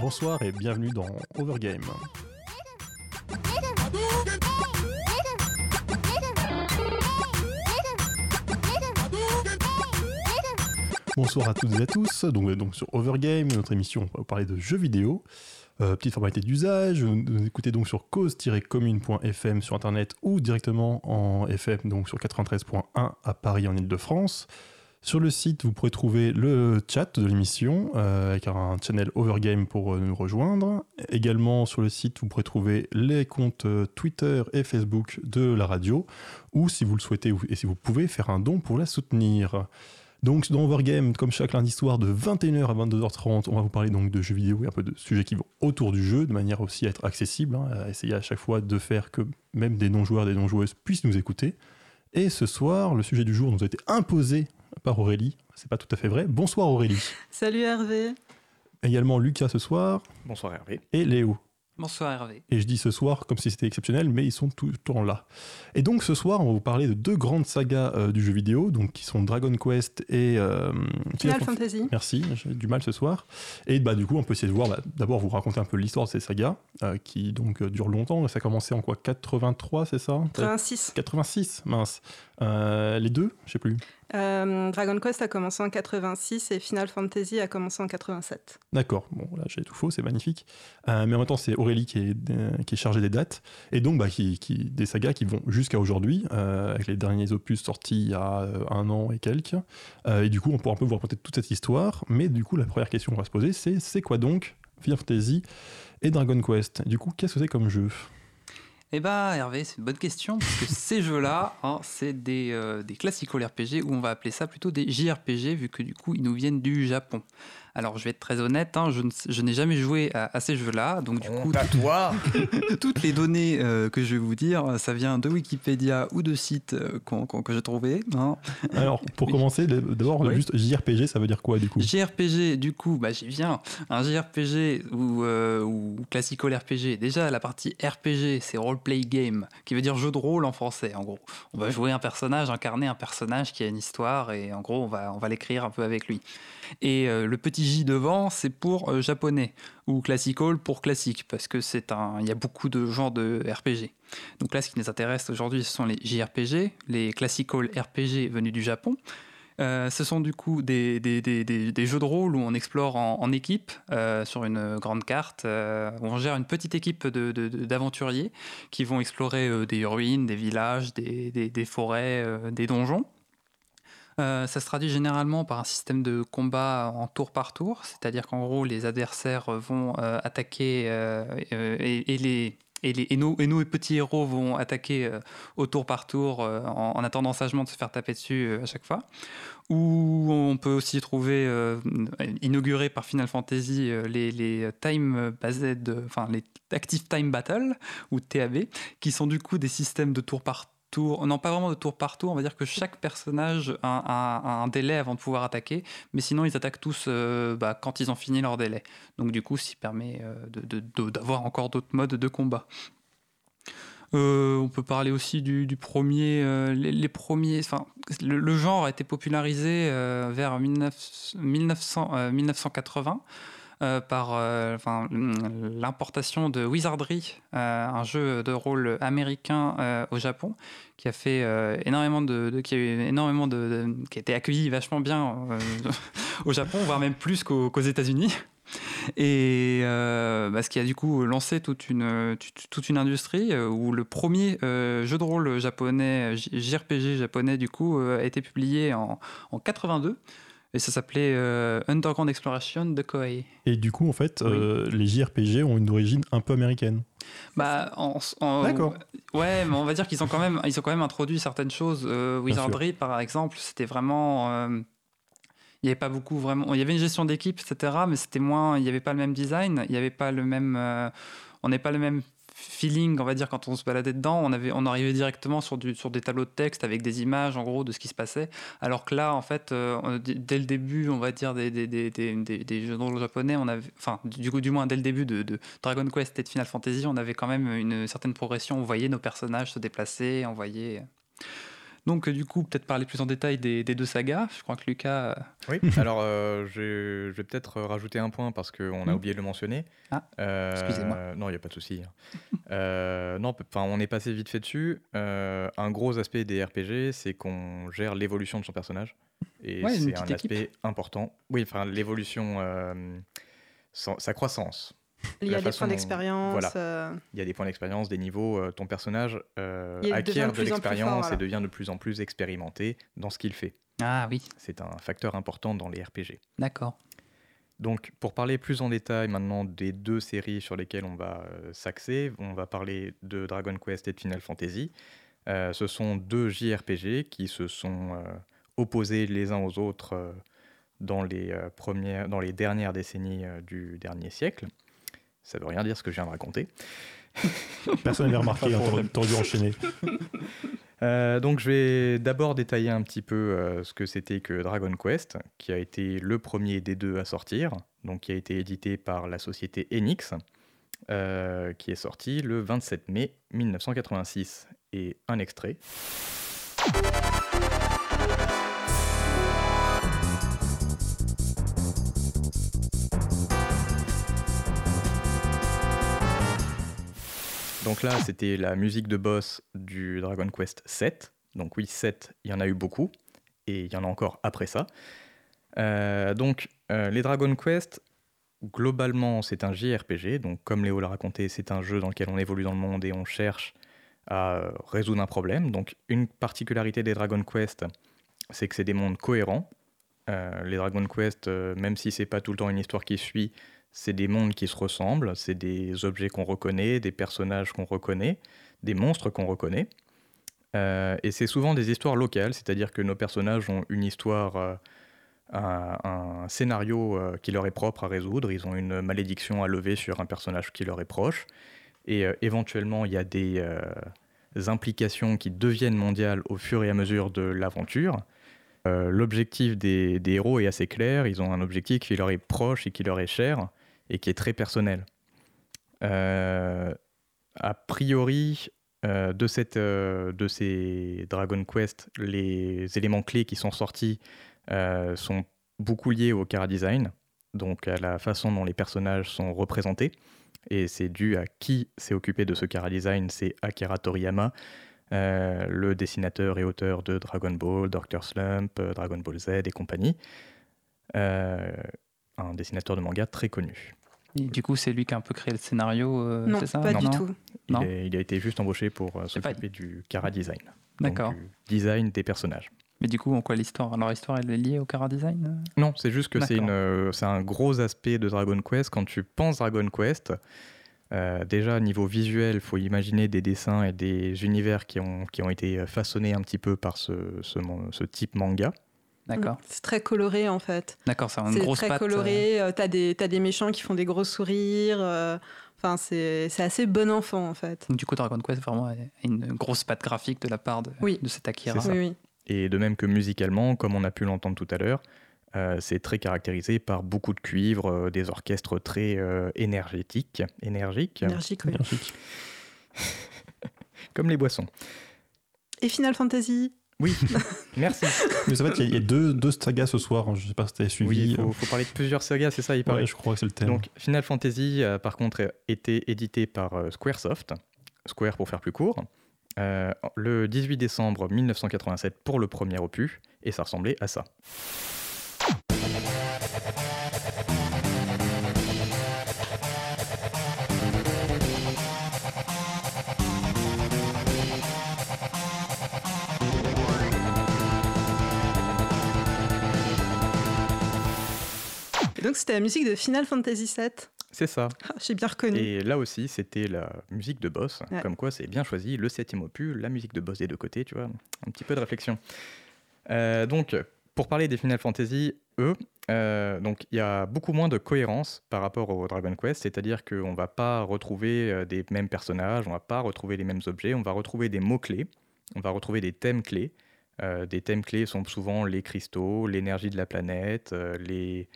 Bonsoir et bienvenue dans Overgame. Bonsoir à toutes et à tous. Donc, sur Overgame, notre émission, on va parler de jeux vidéo. Euh, petite formalité d'usage, vous nous écoutez donc sur cause-commune.fm sur internet ou directement en FM, donc sur 93.1 à Paris en Ile-de-France. Sur le site, vous pourrez trouver le chat de l'émission euh, avec un channel Overgame pour euh, nous rejoindre. Également sur le site, vous pourrez trouver les comptes euh, Twitter et Facebook de la radio ou si vous le souhaitez et si vous pouvez faire un don pour la soutenir. Donc dans Overgame, comme chaque lundi soir de 21h à 22h30, on va vous parler donc de jeux vidéo et un peu de sujets qui vont autour du jeu, de manière aussi à être accessible, hein, à essayer à chaque fois de faire que même des non-joueurs, des non-joueuses puissent nous écouter. Et ce soir, le sujet du jour nous a été imposé par Aurélie. C'est pas tout à fait vrai. Bonsoir Aurélie. Salut Hervé. Également Lucas ce soir. Bonsoir Hervé. Et Léo. Bonsoir Hervé. Et je dis ce soir comme si c'était exceptionnel, mais ils sont tout le temps là. Et donc ce soir, on va vous parler de deux grandes sagas euh, du jeu vidéo, donc qui sont Dragon Quest et euh, Final Fantasy. Merci, j'ai du mal ce soir. Et bah du coup, on peut essayer de voir. Bah, D'abord, vous raconter un peu l'histoire de ces sagas, euh, qui donc euh, durent longtemps. Ça a commencé en quoi? 83, c'est ça? 86. 86, mince. Euh, les deux, je sais plus. Euh, Dragon Quest a commencé en 86 et Final Fantasy a commencé en 87. D'accord, bon là j'ai tout faux, c'est magnifique. Euh, mais en même temps c'est Aurélie qui est, euh, chargée des dates, et donc bah, qui, des sagas qui vont jusqu'à aujourd'hui, avec les derniers opus sortis il y a un an et quelques. Et du coup on pourra un peu vous raconter toute cette histoire, mais du coup la première question qu'on va se poser c'est c'est quoi donc Final Fantasy et Dragon Quest? Du coup qu'est-ce que c'est comme jeu? Eh ben Hervé, c'est une bonne question parce que ces jeux-là, hein, c'est des, euh, RPG ou on va appeler ça plutôt des JRPG vu que du coup ils nous viennent du Japon. Alors je vais être très honnête, hein, je n'ai jamais joué à, à ces jeux-là, donc du coup Honte à toi toutes les données euh, que je vais vous dire, ça vient de Wikipédia ou de sites euh, que j'ai trouvés. hein. Alors pour Oui. commencer, d'abord Oui. juste JRPG ça veut dire quoi du coup? JRPG, du coup, bah, j'y viens. Un JRPG ou, euh, ou classical RPG, déjà la partie RPG, c'est role-play game, qui veut dire jeu de rôle en français, en gros. On va jouer un personnage, incarner un personnage qui a une histoire, et en gros, on va, on va l'écrire un peu avec lui. Et euh, le petit J devant, c'est pour euh, japonais, ou classical pour classique, parce que c'est un, il y a beaucoup de genres de RPG. Donc là, ce qui nous intéresse aujourd'hui, ce sont les JRPG, les classical RPG venus du Japon. Euh, ce sont du coup des, des, des, des, jeux de rôle où on explore en, équipe sur une grande carte. on gère une petite équipe de- de- d'aventuriers qui vont explorer des ruines, des villages, des, forêts, des donjons. Euh, ça se traduit généralement par un système de combat en tour par tour, c'est-à-dire qu'en gros les adversaires vont attaquer et, nos, et nos petits héros vont attaquer euh, au tour par tour euh, en, en attendant sagement de se faire taper dessus à chaque fois. Ou on peut aussi trouver, inauguré par Final Fantasy, les, les time based, enfin les Active Time Battle ou TAB, qui sont du coup des systèmes de tour par tour, non pas vraiment de tour par tour, on va dire que chaque personnage a, un délai avant de pouvoir attaquer, mais sinon ils attaquent tous euh, bah, quand ils ont fini leur délai. Donc du coup, ça permet euh, d'avoir encore d'autres modes de combat. Euh, on peut parler aussi du, premier, les, premiers, enfin, le, genre a été popularisé vers 19 1900, euh, 1980 euh, par euh, enfin, l'importation de Wizardry, euh, un jeu de rôle américain euh, au Japon, qui a fait euh, énormément de, qui a été accueilli vachement bien euh, au Japon, voire même plus qu'aux États-Unis. Et euh, bah, ce qui a du coup lancé toute une, toute- une industrie euh, où le premier euh, jeu de rôle japonais, JRPG japonais du coup, euh, a été publié en, en 82. Et ça s'appelait euh, Underground Exploration de Koei. Et du coup en fait, euh, les JRPG ont une origine un peu américaine. Bah, en, en- D'accord. Ouais, mais on va dire qu'ils ont quand même, ils ont quand même introduit certaines choses. Euh, Wizardry, par exemple, c'était vraiment. il n'y avait pas beaucoup vraiment. Il y avait une gestion d'équipe, etc. Mais c'était moins. Il n'y avait pas le même design. Il n'y avait pas le même. on n'est pas le même feeling, on va dire, quand on se baladait dedans. On, avait, on arrivait directement sur, du, sur des tableaux de texte avec des images, en gros, de ce qui se passait. Alors que là, en fait, euh, dès le début, on va dire, des, des, des, des, jeux de rôle japonais. Enfin, du coup, du moins, dès le début de, de Dragon Quest et de Final Fantasy, on avait quand même une certaine progression. On voyait nos personnages se déplacer, on voyait. Donc, du coup, peut-être parler plus en détail des, deux sagas. Je crois que Lucas. Oui, alors je, vais peut-être rajouter un point parce qu'on a hmm. oublié de le mentionner. Ah, excusez-moi. Non, il n'y a pas de souci. non, on est passé vite fait dessus. un gros aspect des RPG, c'est qu'on gère l'évolution de son personnage. Et c'est un aspect important. Oui, enfin, l'évolution, sa croissance. Il y a des points d'expérience. Euh, Il y a des points d'expérience, des niveaux. Euh, ton personnage euh, acquiert de l'expérience et devient de plus en plus expérimenté dans ce qu'il fait. Ah oui. C'est un facteur important dans les RPG. D'accord. Donc, pour parler plus en détail maintenant des deux séries sur lesquelles on va s'axer, on va parler de Dragon Quest et de Final Fantasy. ce sont deux JRPG qui se sont opposés les uns aux autres dans les, premières, dans les dernières décennies du dernier siècle. Ça veut rien dire ce que je viens de raconter. Personne n'avait remarqué, dû enchaîner. Euh, donc je vais d'abord détailler un petit peu euh, ce que c'était que Dragon Quest, qui a été le premier des deux à sortir, donc qui a été édité par la société Enix, euh, qui est sorti le 27 mai 1986. Et un extrait. Donc là, c'était la musique de boss du Dragon Quest 7. Donc oui, 7, il y en a eu beaucoup. Et il y en a encore après ça. Euh, donc euh, les Dragon Quest, globalement, c'est un JRPG. Donc comme Léo l'a raconté, c'est un jeu dans lequel on évolue dans le monde et on cherche à résoudre un problème. Donc une particularité des Dragon Quest, c'est que c'est des mondes cohérents. Euh, les Dragon Quest, même si c'est pas tout le temps une histoire qui suit, c'est des mondes qui se ressemblent, c'est des objets qu'on reconnaît, des personnages qu'on reconnaît, des monstres qu'on reconnaît. Euh, et c'est souvent des histoires locales, c'est-à-dire que nos personnages ont une histoire, euh, un, scénario euh, qui leur est propre à résoudre, ils ont une malédiction à lever sur un personnage qui leur est proche, et éventuellement il y a des implications qui deviennent mondiales au fur et à mesure de l'aventure. L'objectif des, des, héros est assez clair, ils ont un objectif qui leur est proche et qui leur est cher, et qui est très personnel. Euh, a priori, euh, de, cette, euh, de ces Dragon Quest, les éléments clés qui sont sortis sont beaucoup liés au cara design, donc à la façon dont les personnages sont représentés. Et c'est dû à qui s'est occupé de ce cara design, c'est Akira Toriyama, le dessinateur et auteur de Dragon Ball, Doctor Slump, Dragon Ball Z et compagnie. un dessinateur de manga très connu du coup, c'est lui qui a un peu créé le scénario, euh, non, ça pas du tout. Il, il, a été juste embauché pour euh, s'occuper du cara design. D'accord. design des personnages. Mais du coup, en quoi l'histoire Alors, l'histoire, elle est liée au cara design euh? Non, c'est juste que c'est, une, c'est un gros aspect de Dragon Quest. Quand tu penses Dragon Quest, déjà, niveau visuel, il faut imaginer des dessins et des univers qui ont, qui ont été façonnés un petit peu par ce, ce, ce type manga. D'accord. Mm. C'est très coloré en fait. D'accord, c'est une grosse très coloré. Euh, t'as des, as des méchants qui font des gros sourires. Euh, enfin, c'est assez bon enfant en fait. Du coup, Dragon Quest vraiment une grosse patte graphique de la part de, oui. de cet Akira? Oui, oui. Et de même que musicalement, comme on a pu l'entendre tout à l'heure, euh, c'est très caractérisé par beaucoup de cuivre, des orchestres très énergétiques. Énergiques. Énergiques, oui. comme les boissons. Et Final Fantasy? Oui, merci. Mais en fait, il y, a deux, deux sagas ce soir, hein, je ne sais pas si tu as suivi. Oui, il faut, parler de plusieurs sagas, c'est ça, il paraît. je crois que c'est le thème. Donc, Final Fantasy, euh, par contre, a été édité par euh, Squaresoft, Square pour faire plus court, euh, le 18 décembre 1987 pour le premier opus, et ça ressemblait à ça. Donc c'était la musique de Final Fantasy VII. C'est ça. Ah, j'ai bien reconnu. Et là aussi, c'était la musique de boss. Comme quoi, c'est bien choisi. Le septième opus, la musique de boss des deux côtés, tu vois. Un petit peu de réflexion. Euh, donc, pour parler des Final Fantasy, eux, euh, donc il y a beaucoup moins de cohérence par rapport au Dragon Quest, c'est-à-dire qu'on ne va pas retrouver euh, des mêmes personnages, on ne va pas retrouver les mêmes objets, on va retrouver des mots-clés, on va retrouver des thèmes clés. des thèmes clés sont souvent les cristaux, l'énergie de la planète, les,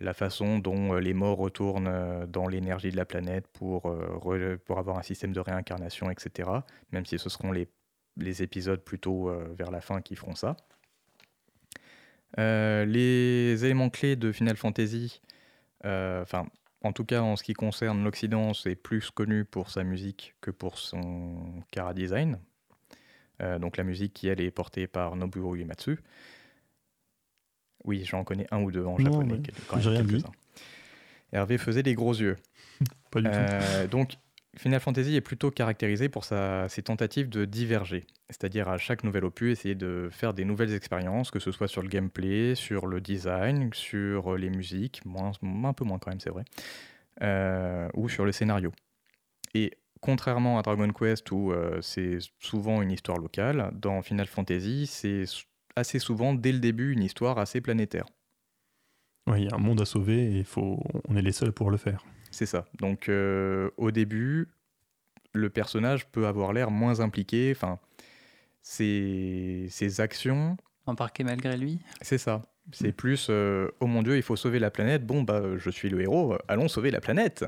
la façon dont euh, les morts retournent euh, dans l'énergie de la planète pour, euh, pour avoir un système de réincarnation, etc. Même si ce seront les les épisodes plutôt vers la fin qui feront ça. Les éléments clés de Final Fantasy, en tout cas en ce qui concerne l'Occident, c'est plus connu pour sa musique que pour son cara design. Donc la musique qui, elle, est portée par Nobuo Uematsu. Oui, j'en connais un ou deux en japonais. quand j'ai rien dit. quelques-uns. Hervé faisait des gros yeux. Pas du tout. Euh, donc, Final Fantasy est plutôt caractérisé pour sa- ses tentatives de diverger. C'est-à-dire à chaque nouvel opus, essayer de faire des nouvelles expériences, que ce soit sur le gameplay, sur le design, sur euh, les musiques, moins, un peu moins quand même, c'est vrai, euh, ou sur le scénario. Et contrairement à Dragon Quest, où euh, c'est souvent une histoire locale, dans Final Fantasy, c'est assez souvent, dès le début, une histoire assez planétaire. Ouais, il y a un monde à sauver et faut... on est les seuls pour le faire. C'est ça. Donc euh, au début, le personnage peut avoir l'air moins impliqué. Enfin, ses, ses actions, Embarqué malgré lui. c'est ça. C'est plus euh, oh mon dieu, il faut sauver la planète. Bon bah je suis le héros, euh, allons sauver la planète.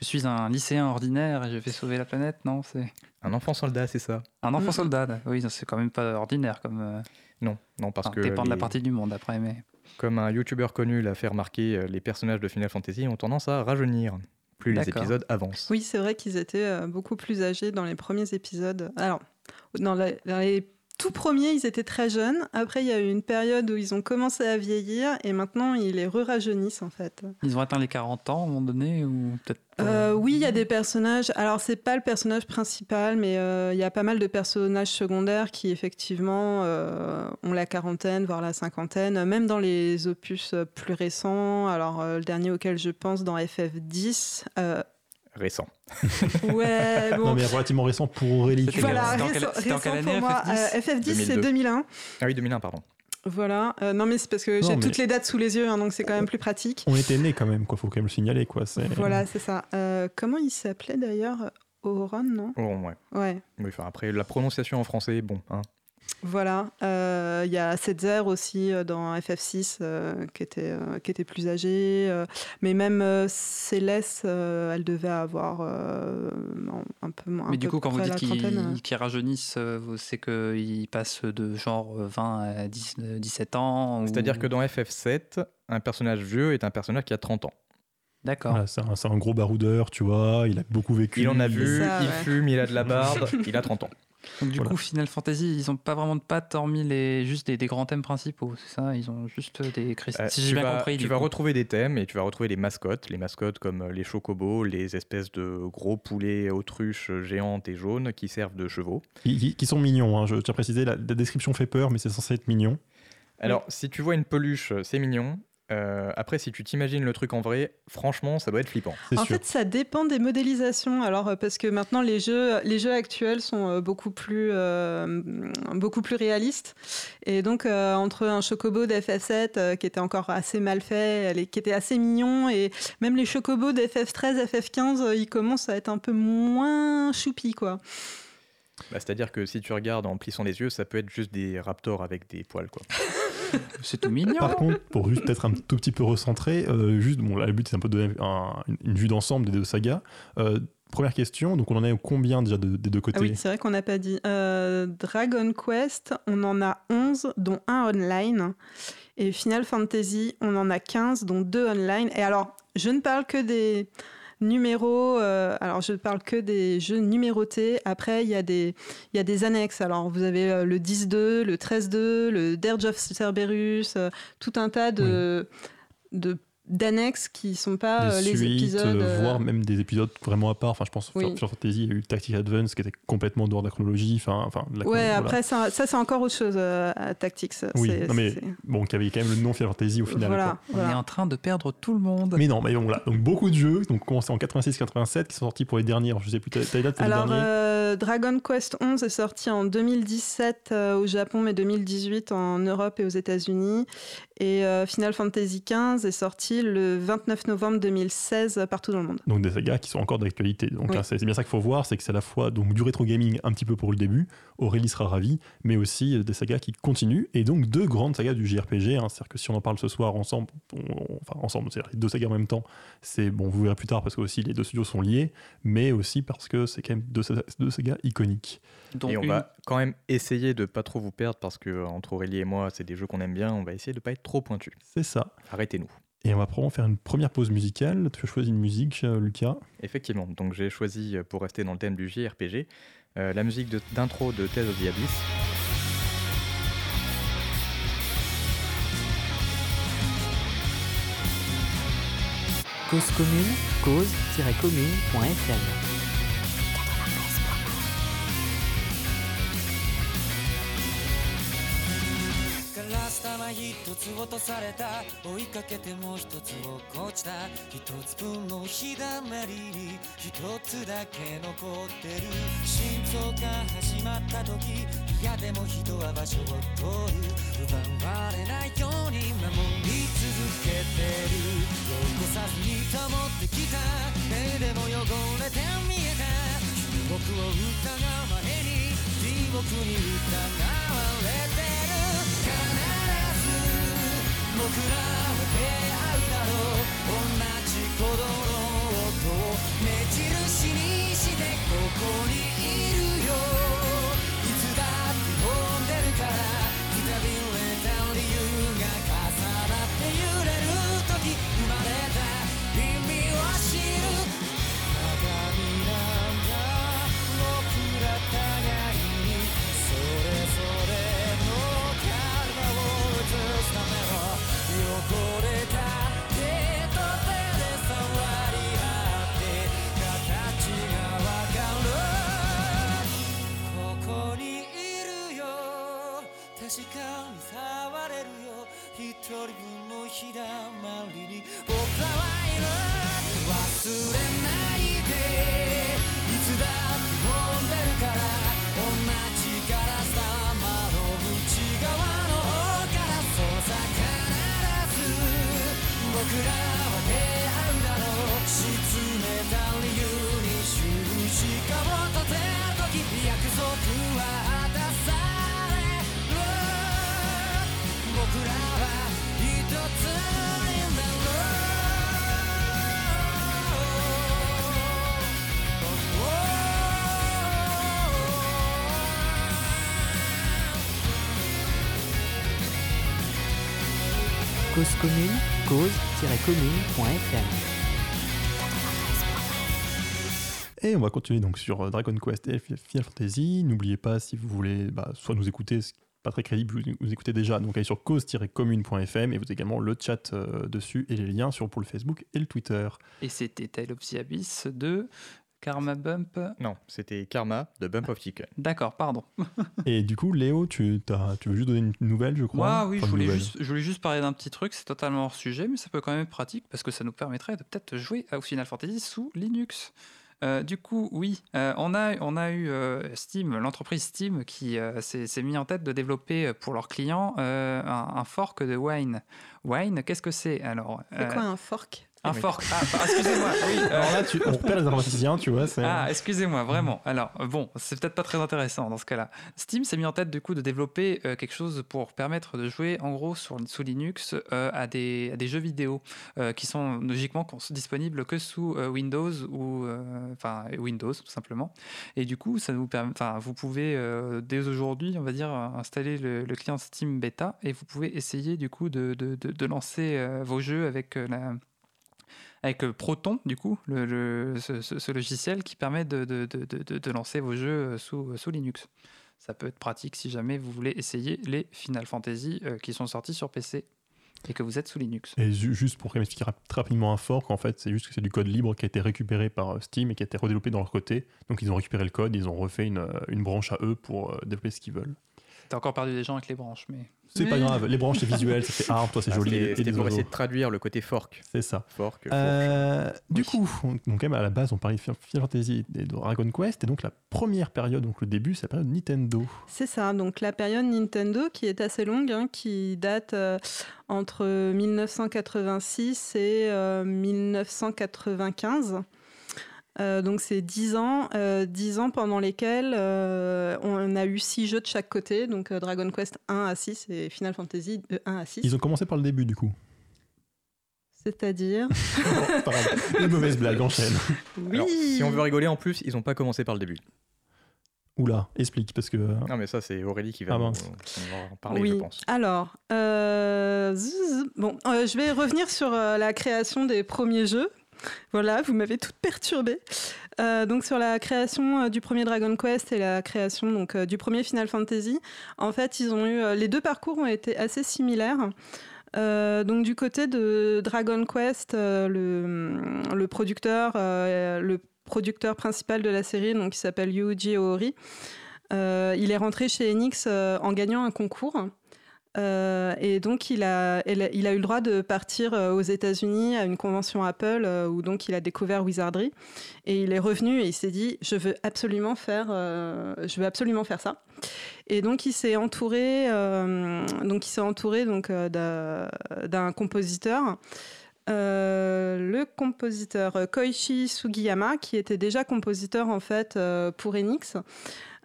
Je suis un lycéen ordinaire et je vais sauver la planète, non C'est Un enfant soldat, c'est ça un enfant Mhm. soldat. Oui, c'est quand même pas ordinaire comme. Non, non parce enfin, que dépend de la les- partie du monde après, mais. comme un youtubeur connu l'a fait remarquer, euh, les personnages de Final Fantasy ont tendance à rajeunir plus les épisodes avancent. Oui, c'est vrai qu'ils étaient euh, beaucoup plus âgés dans les premiers épisodes. Alors, dans les tout premiers, ils étaient très jeunes. Après, il y a eu une période où ils ont commencé à vieillir et maintenant, ils les re-rajeunissent en fait. Ils ont atteint les 40 ans à un moment donné ou peut-être Euh, oui, il y a des personnages. Alors, c'est pas le personnage principal, mais euh, il y a pas mal de personnages secondaires qui, effectivement, euh, ont la quarantaine, voire la cinquantaine. Même dans les opus plus récents. Alors, le dernier auquel je pense, dans FF10. Récent. ouais, bon. Non, mais relativement récent pour Aurélie. tu C'était vois. Voilà, récent, récent quelle pour année, moi. FF10? Euh, FF10, c'est 2002. 2001. Ah oui, 2001, pardon. Voilà. Euh, non, mais c'est parce que j'ai mais- toutes les dates sous les yeux, hein, donc c'est quand même plus pratique. On était nés quand même, quoi. Faut quand même le signaler, quoi. Voilà, c'est ça. Euh, comment il s'appelait d'ailleurs Oron, non? Oh, ouais. Ouais. Oui, enfin, après, la prononciation en français, bon. Hein. Voilà. Euh, Il y a Setzer aussi euh, dans FF6 euh, qui, était, euh, qui était plus euh, mais même euh, Céleste, euh, elle devait avoir euh, un, peu moins. Mais du coup, quand vous dites qu'ils qu'ils rajeunissent, euh, c'est qu'ils passent de genre euh, 20 à 10, euh, 17 ans ou- C'est-à-dire que dans FF7, un personnage vieux est un personnage qui a 30 ans. D'accord. Voilà, c'est, un, un gros baroudeur, tu vois. Il a beaucoup vécu. Il en a vu, ça, il ouais. fume, il a de la barbe, il a 30 ans. Donc du Voilà. coup, Final Fantasy, ils ont pas vraiment de pattes hormis les, juste des, des grands thèmes principaux, c'est ça? Ils ont juste des cristaux. Euh, si j'ai bien vas, compris, tu vas coup. retrouver des thèmes et tu vas retrouver les mascottes. Les mascottes comme euh, les chocobos, les espèces de gros poulets autruches géantes et jaunes qui servent de chevaux. Qui, qui- qui sont mignons, hein. je tiens à préciser. La, la description fait peur, mais c'est censé être mignon. Alors, si tu vois une peluche, c'est mignon. Euh, après, si tu t'imagines le truc en vrai, franchement, ça doit être flippant. En sûr. fait, ça dépend des modélisations. Alors, euh, parce que maintenant, les jeux, les jeux actuels sont euh, beaucoup plus, euh, beaucoup plus réalistes. Et donc, euh, entre un chocobo d'FF7 euh, qui était encore assez mal fait, qui était assez mignon, et même les chocobos d'FF13, FF15, euh, ils commencent à être un peu moins choupis, quoi. Bah, C'est-à-dire que si tu regardes en plissant les yeux, ça peut être juste des raptors avec des poils. Quoi. C'est tout mignon. Par contre, pour juste peut-être un tout petit peu recentrer, euh, juste, bon, là, le but c'est un peu de donner un- une, une vue d'ensemble des deux sagas. Euh, première question, donc on en est au combien déjà de- des deux côtés Ah oui, c'est vrai qu'on n'a pas dit. Euh, Dragon Quest, on en a 11, dont un online. Et Final Fantasy, on en a 15, dont deux online. Et alors, je ne parle que des numéros, euh, alors je ne parle que des jeux numérotés. Après, il y, a des- il y a des annexes. Alors, vous avez euh, le 10-2, le 13-2, le Dirge of Cerberus, euh, tout un tas de... de d'annexes qui sont pas des euh, les suites, épisodes euh, euh, voire même des épisodes vraiment à part. Enfin, je pense Oui. Final Fantasy, il y a eu Tactic Advance qui était complètement dehors de la chronologie. Enfin, enfin, Ouais, voilà. après, ça, ça c'est encore autre chose euh, à Tactics. Oui, non, mais bon, qui avait quand même le nom Final Fantasy au final. Voilà, On est en train de perdre tout le monde. Mais non, mais bon, là, donc beaucoup de jeux, donc commencé en 86-87, qui sont sortis pour les derniers. Alors, je sais plus, t'as t'as les dates pour Alors, les derniers euh, Dragon Quest 11 est sorti en 2017 euh, au Japon, mais 2018 en Europe et aux États-Unis. Et euh, Final Fantasy XV est sorti le 29 novembre 2016 partout dans le monde. Donc des sagas qui sont encore d'actualité. Donc Oui. c'est bien ça qu'il faut voir, c'est que c'est à la fois donc, du rétro gaming un petit peu pour le début, Aurélie sera ravie, mais aussi euh, des sagas qui continuent, et donc deux grandes sagas du JRPG. hein. C'est-à-dire que si on en parle ce soir ensemble, on- on- enfin ensemble, c'est-à-dire les deux sagas en même temps, c'est bon, vous verrez plus tard parce que aussi les deux studios sont liés, mais aussi parce que c'est quand même deux sagas iconiques. Dont Et on une- va quand même essayer de pas trop vous perdre parce que entre Aurélie et moi, c'est des jeux qu'on aime bien. On va essayer de pas être trop pointu. C'est ça. Arrêtez-nous. Et on va probablement faire une première pause musicale. Tu as choisi une musique, euh, Lucas? Effectivement, donc j'ai choisi, euh, pour rester dans le thème du JRPG, euh, la musique de- d'intro de, Tales of the Abyss. Cause commune, cause-commune.fm. された追いかけても一つ落っこちた一つ分の日だまりに一つだけ残ってる心臓が始まった時嫌でも人は場所を取る奪われないように守り続けてる残さずに保ってきた目でも汚れて見えた。僕を疑う前に地獄に疑われて僕らは出会うだろう。同じ鼓動の音を目印にしてここに commune, cause-commune.fm. Et on va continuer donc sur euh, Dragon Quest et Final Fantasy. N'oubliez pas, si vous voulez bah, soit nous écouter, c'est pas très crédible, vous, vous écoutez déjà, donc allez sur cause-commune.fm et vous avez également le chat euh, dessus et les liens sur pour le Facebook et le Twitter. Et c'était Tale of the Abyss de Karma Bump. Non, c'était Karma de Bump of Chicken. D'accord, pardon. Et du coup, Léo, tu, veux juste donner une nouvelle, je crois Moi, oui, Enfin, je voulais, juste, je voulais juste parler d'un petit truc, c'est totalement hors sujet, mais ça peut quand même être pratique parce que ça nous permettrait de peut-être jouer au Final Fantasy sous Linux. Euh, du coup, oui, euh, on, a, on a eu euh, Steam, l'entreprise Steam, qui euh, s'est mis en tête de développer pour leurs clients euh, un, un fork de Wine. Wine, qu'est-ce que c'est Alors, C'est quoi un fork? Un fork. Ah, bah, excusez-moi. Oui, euh, Alors là, tu, on repère les informaticiens, tu vois. ah, excusez-moi, vraiment. Alors, euh, bon, c'est peut-être pas très intéressant dans ce cas-là. Steam s'est mis en tête du coup de développer euh, quelque chose pour permettre de jouer en gros sur, sous Linux euh, à, des, à des jeux vidéo euh, qui sont logiquement disponibles que sous euh, Windows ou euh, enfin Windows tout simplement. Et du coup, ça vous permet, enfin, vous pouvez euh, dès aujourd'hui, on va dire, installer le, le client Steam Beta et vous pouvez essayer du coup de, de, de- de lancer euh, vos jeux avec euh, la avec euh, Proton, du coup, ce, logiciel qui permet de, lancer vos jeux euh, sous, sous Linux. Ça peut être pratique si jamais vous voulez essayer les Final Fantasy euh, qui sont sortis sur PC et que vous êtes sous Linux. Et ju- juste pour expliquer très rapidement un fork, en fait, c'est juste que c'est du code libre qui a été récupéré par euh, Steam et qui a été redéveloppé dans leur côté. Donc ils ont récupéré le code, ils ont refait une, euh, branche à eux pour euh, développer ce qu'ils veulent. T'as encore perdu des gens avec les branches, mais C'est pas grave, les branches c'est visuel, fait art, toi c'est Ah, joli. c'était- pour essayer de traduire le côté fork. C'est ça. Fork. Euh, du Oui. coup, on- donc quand même à la base on parlait de Final Fantasy et de Dragon Quest, et donc la première période, donc le début, c'est la période Nintendo. C'est ça, donc la période Nintendo qui est assez longue, hein, qui date euh, entre 1986 et euh, 1995. Euh, donc c'est 10 ans, euh, 10 ans pendant lesquels euh, on a eu 6 jeux de chaque côté, donc euh, Dragon Quest 1 à 6 et Final Fantasy de 1 à 6. Ils ont commencé par le début du coup. C'est-à-dire Pardon, une mauvaise blague, enchaîne. Oui Alors, si on veut rigoler en plus, ils n'ont pas commencé par le début. Oula, explique, parce que. euh, Non, mais ça, c'est Aurélie qui va Ah, va en parler, oui. je pense. Alors, euh, zzz, bon, euh, je vais revenir sur euh, la création des premiers jeux. Voilà, vous m'avez toute perturbée. Euh, donc sur la création euh, du premier Dragon Quest et la création donc euh, du premier Final Fantasy, en fait, ils ont eu les deux parcours ont été assez similaires. Donc du côté de Dragon Quest, euh, le, producteur, le producteur principal de la série, donc qui s'appelle Yuji Ori, il est rentré chez Enix en gagnant un concours. Euh, et donc, il a, eu le droit de partir euh, aux États-Unis à une convention Apple euh, où donc il a découvert Wizardry. Et il est revenu et il s'est dit Je veux absolument faire, je veux absolument faire ça. Et donc, il s'est entouré, donc il s'est entouré donc d'un- compositeur. Le compositeur Koichi Sugiyama, qui était déjà compositeur en fait pour Enix.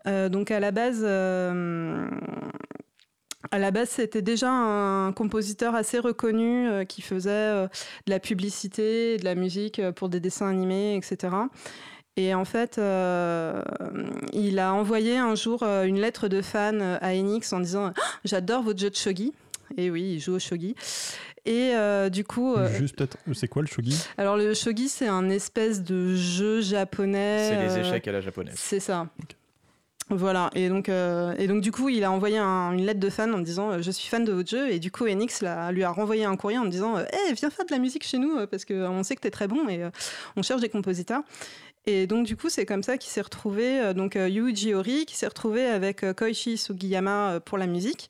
Donc à la base, à la base, c'était déjà un compositeur assez reconnu euh, qui faisait euh, de la publicité, de la musique euh, pour des dessins animés, etc. Et en fait, euh, il a envoyé un jour euh, une lettre de fan à Enix en disant Ah, J'adore votre jeu de shogi. Et oui, il joue au shogi. Et euh, du coup, euh, Juste peut-être, c'est quoi le shogi? alors le shogi, c'est un espèce de jeu japonais. C'est les échecs à la japonaise. c'est ça. Voilà, et donc, euh, et donc du coup, il a envoyé un- une lettre de fan en disant euh, Je suis fan de votre jeu. Et du coup, Enix lui a renvoyé un courrier en disant Hé, viens faire de la musique chez nous euh, parce qu'on sait que tu es très bon et euh, on cherche des compositeurs. Et donc, du coup, c'est comme ça qu'il s'est retrouvé, euh, donc euh, Yuji Ori, qui s'est retrouvé avec euh, Koichi Sugiyama euh, pour la musique.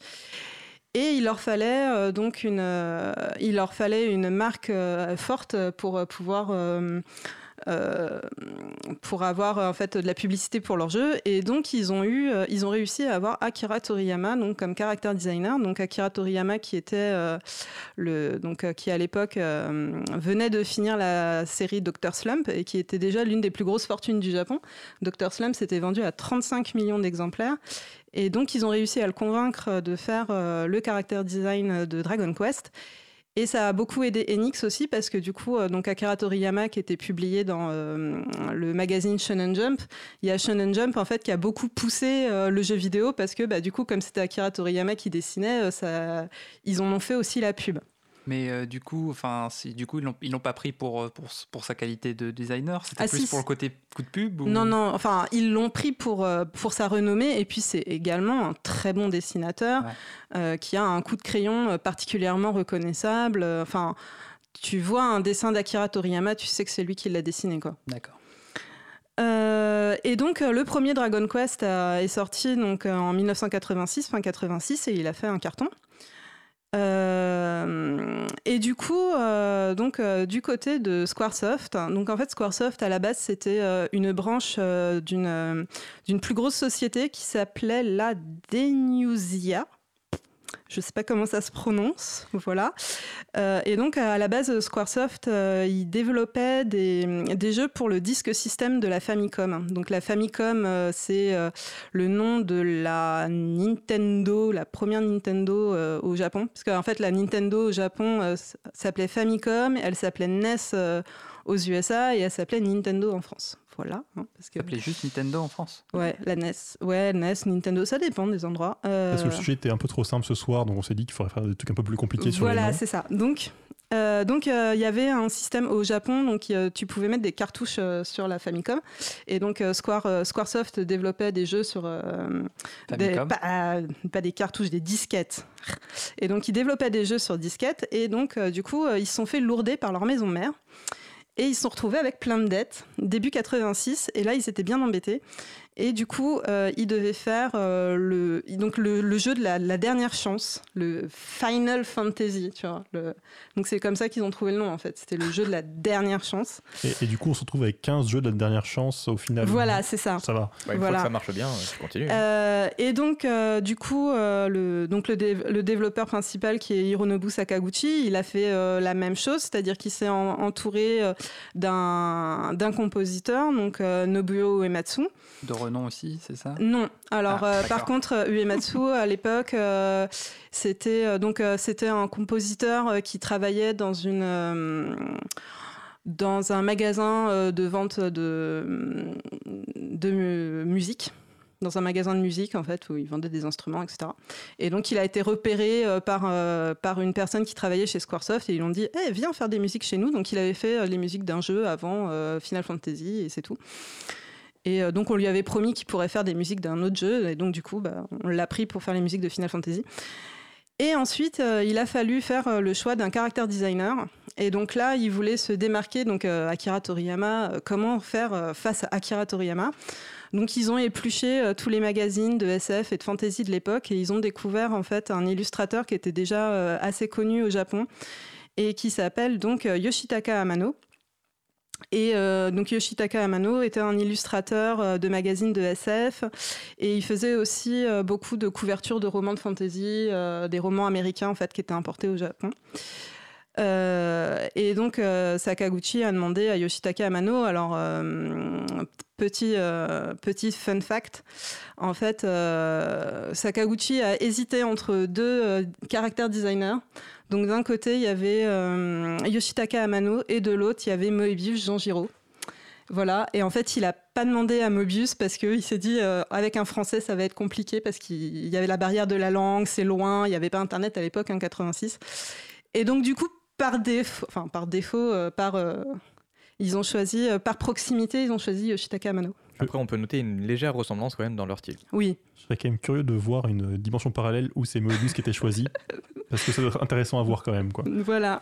Et il leur fallait euh, donc une, euh, il leur fallait une marque euh, forte pour euh, pouvoir euh, euh, pour avoir euh, en fait de la publicité pour leur jeu et donc ils ont eu euh, ils ont réussi à avoir Akira Toriyama donc comme character designer. Donc Akira Toriyama qui était euh, le donc euh, qui à l'époque euh, venait de finir la série Dr Slump et qui était déjà l'une des plus grosses fortunes du Japon. Dr Slump s'était vendu à 35 millions d'exemplaires. Et donc ils ont réussi à le convaincre de faire euh, le character design de Dragon Quest et ça a beaucoup aidé Enix aussi parce que du coup, euh, donc Akira Toriyama qui était publié dans euh, le magazine Shonen Jump, il y a Shonen Jump en fait qui a beaucoup poussé euh, le jeu vidéo parce que bah, du coup, comme c'était Akira Toriyama qui dessinait, ils en ont fait aussi la pub. Mais euh, du coup, enfin, si, du coup, ils l'ont, pas pris pour, euh, pour, pour sa qualité de designer? C'était Ah, plus si, pour le côté coup de pub. Ou... Non, non, enfin, ils l'ont pris pour, euh, pour sa renommée et puis c'est également un très bon dessinateur Ouais. euh, qui a un coup de crayon particulièrement reconnaissable. Enfin, tu vois un dessin d'Akira Toriyama, tu sais que c'est lui qui l'a dessiné, quoi. D'accord. Euh, et donc le premier Dragon Quest est sorti donc en 1986, fin 86, et il a fait un carton. Euh, et du coup, euh, donc euh, du côté de Squaresoft, hein, donc en fait Squaresoft à la base c'était une branche d'une d'une plus grosse société qui s'appelait la Denusia. Je sais pas comment ça se prononce, voilà. Euh, et donc à la base Squaresoft, euh, il développait des, des jeux pour le disque système de la Famicom. Donc la Famicom, euh, c'est euh, le nom de la Nintendo, la première Nintendo au Japon. Parce qu'en fait la Nintendo au Japon s'appelait Famicom, elle s'appelait NES aux USA et elle s'appelait Nintendo en France. Voilà. hein, parce que, Ça s'appelait juste Nintendo en France. ouais, la NES. Ouais, NES, Nintendo, ça dépend des endroits. Euh, Parce que le sujet était un peu trop simple ce soir, donc on s'est dit qu'il faudrait faire des trucs un peu plus compliqués sur les Voilà, c'est ça. Donc, euh, donc euh, il y avait un système au Japon, donc euh, tu pouvais mettre des cartouches euh, sur la Famicom, et donc euh, Square, euh, SquareSoft développait des jeux sur euh, des, pas, euh, pas des cartouches, des disquettes. Et donc ils développaient des jeux sur disquettes, et donc euh, du coup euh, ils se sont fait lourder par leur maison mère. Et ils se sont retrouvés avec plein de dettes, début 86, et là ils étaient bien embêtés. Et du coup, euh, ils devaient faire euh, le, donc le, le jeu de la, la dernière chance, le Final Fantasy, tu vois. le- donc c'est comme ça qu'ils ont trouvé le nom en fait. C'était le jeu de la dernière chance. Et, et du coup, on se retrouve avec 15 jeux de la dernière chance au final. Voilà, c'est ça. Ça va. Bah, une Voilà. fois que ça marche bien, tu continues. Euh, et donc, euh, du coup, euh, le, donc le, dé- le développeur principal qui est Hironobu Sakaguchi, il a fait euh, la même chose, c'est-à-dire qu'il s'est en- entouré euh, d'un d'un compositeur, donc euh, Nobuo Uematsu. De renom aussi, c'est ça? Non. Alors, Ah, euh, par contre, euh, Uematsu, à l'époque, euh, c'était donc c'était un compositeur qui travaillait dans une dans un magasin de vente de de mu- musique. dans un magasin de musique en fait où il vendait des instruments, etc. Et donc il a été repéré euh, par euh, par une personne qui travaillait chez Squaresoft et ils lui ont dit Eh, viens faire des musiques chez nous. Donc il avait fait euh, les musiques d'un jeu avant Final Fantasy et c'est tout. Et euh, donc on lui avait promis qu'il pourrait faire des musiques d'un autre jeu et donc du coup bah, on l'a pris pour faire les musiques de Final Fantasy. Et ensuite, euh, il a fallu faire euh, le choix d'un character designer. Et donc là, il voulait se démarquer, donc Akira Toriyama, comment faire face à Akira Toriyama? Donc ils ont épluché tous les magazines de SF et de fantasy de l'époque et ils ont découvert en fait un illustrateur qui était déjà assez connu au Japon et qui s'appelle donc Yoshitaka Amano. Et euh, donc Yoshitaka Amano était un illustrateur euh, de magazines de SF et il faisait aussi euh, beaucoup de couvertures de romans de fantasy, des romans américains en fait qui étaient importés au Japon. Euh, et donc euh, Sakaguchi a demandé à Yoshitaka Amano, alors euh, petit, petit fun fact, en fait Sakaguchi a hésité entre deux euh, caractère designers. Donc d'un côté il y avait Yoshitaka Amano et de l'autre il y avait Moebius Jean-Giraud. Voilà, et en fait, il a pas demandé à Mobius parce qu'il s'est dit, avec un français, ça va être compliqué parce qu'il y avait la barrière de la langue, c'est loin, il n'y avait pas Internet à l'époque, en 86. Et donc, du coup, par défaut, enfin, par défaut, euh, par, euh, ils ont choisi, euh, par proximité, ils ont choisi Yoshitaka Amano. Après, on peut noter une légère ressemblance quand même dans leur style. Oui, Je serais quand même curieux de voir une dimension parallèle où c'est Moebius qui était choisi. parce que ça doit être intéressant à voir quand même. Quoi. Voilà.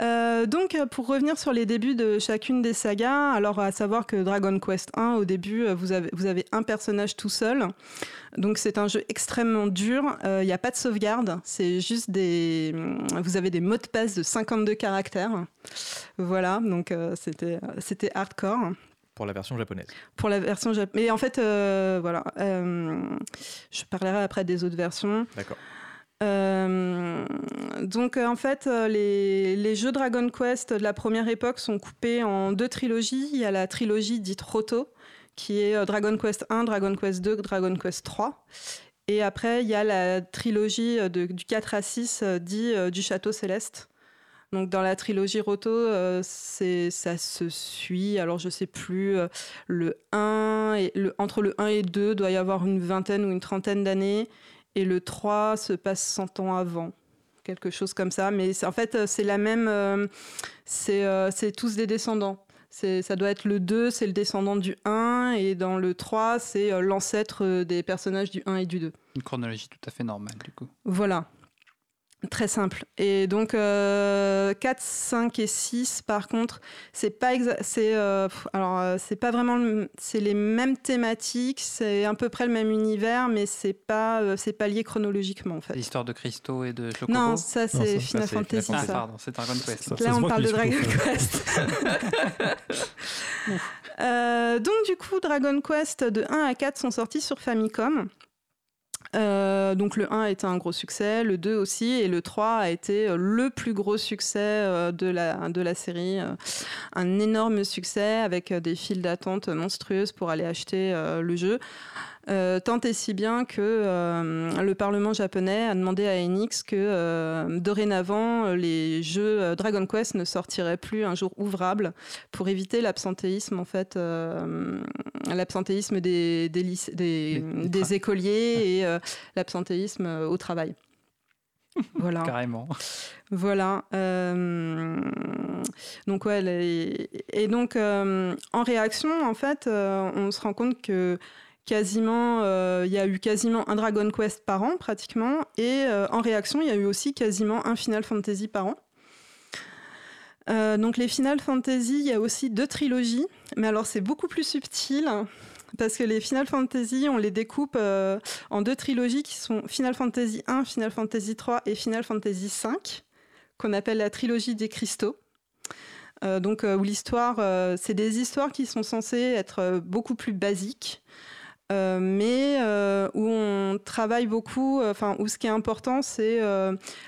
Euh, donc, pour revenir sur les débuts de chacune des sagas, alors à savoir que Dragon Quest 1, au début, euh, vous avez, vous avez un personnage tout seul. Donc, c'est un jeu extrêmement dur. Euh, Il n'y a pas de sauvegarde. C'est juste des. Vous avez des mots de passe de 52 caractères. Voilà. Donc, euh, c'était c'était hardcore Pour la version japonaise. pour la version japonaise. Mais en fait, voilà. Je parlerai après des autres versions. D'accord. Euh, donc euh, en fait, euh, les, jeux Dragon Quest de la première époque sont coupés en deux trilogies. Il y a la trilogie dite Roto, qui est Dragon Quest 1, Dragon Quest 2, Dragon Quest 3. Et après, il y a la trilogie du 4 à 6 euh, dit du Château Céleste. Donc dans la trilogie Roto, ça se suit. Alors je sais plus le 1 et le entre le 1 et 2 doit y avoir une vingtaine ou une trentaine d'années et le 3 se passe 100 ans avant. Quelque chose comme ça, mais en fait euh, c'est la même euh, c'est euh, c'est tous des descendants. C'est- Ça doit être le 2, c'est le descendant du 1, et dans le 3, c'est euh, l'ancêtre euh, des personnages du 1 et du 2. Une chronologie tout à fait normale, du coup. Voilà. Très simple. Et donc, euh, 4, 5 et 6, par contre, c'est pas c'est euh, alors euh, c'est pas vraiment le- c'est les mêmes thématiques, c'est à peu près le même univers, mais c'est pas euh, c'est pas lié chronologiquement en fait. L'histoire de cristaux et de chocobo. Non, ça c'est Final Final Fantasy. Ah, Fantasy. ça. pardon, c'est Dragon Quest. Ça- Là, on parle de Dragon Quest. Euh, donc, du coup, Dragon Quest de 1 à 4 sont sortis sur Famicom. Euh, donc le 1 a été un gros succès, le 2 aussi, et le 3 a été euh, le plus gros succès euh, de, la, de la série. euh, Un énorme succès avec des files d'attente monstrueuses pour aller acheter le jeu. Euh, tant et si bien que euh, le Parlement japonais a demandé à Enix que euh, dorénavant les jeux Dragon Quest ne sortiraient plus un jour ouvrable pour éviter l'absentéisme en fait, l'absentéisme des, des, écoliers et l'absentéisme au travail. Voilà. Carrément. Voilà. euh, donc ouais, les- et donc euh, en réaction, en fait, euh, on se rend compte que quasiment, euh, il y a eu quasiment un Dragon Quest par an pratiquement, et euh, en réaction, il y a eu aussi quasiment un Final Fantasy par an. Euh, donc les Final Fantasy, il y a aussi deux trilogies, mais alors c'est beaucoup plus subtil. Parce que les Final Fantasy, on les découpe en deux trilogies qui sont Final Fantasy 1, Final Fantasy 3 et Final Fantasy 5, qu'on appelle la trilogie des cristaux. Donc où l'histoire, c'est des histoires qui sont censées être beaucoup plus basiques, euh, mais euh, où on travaille beaucoup. euh, Enfin, où ce qui est important, c'est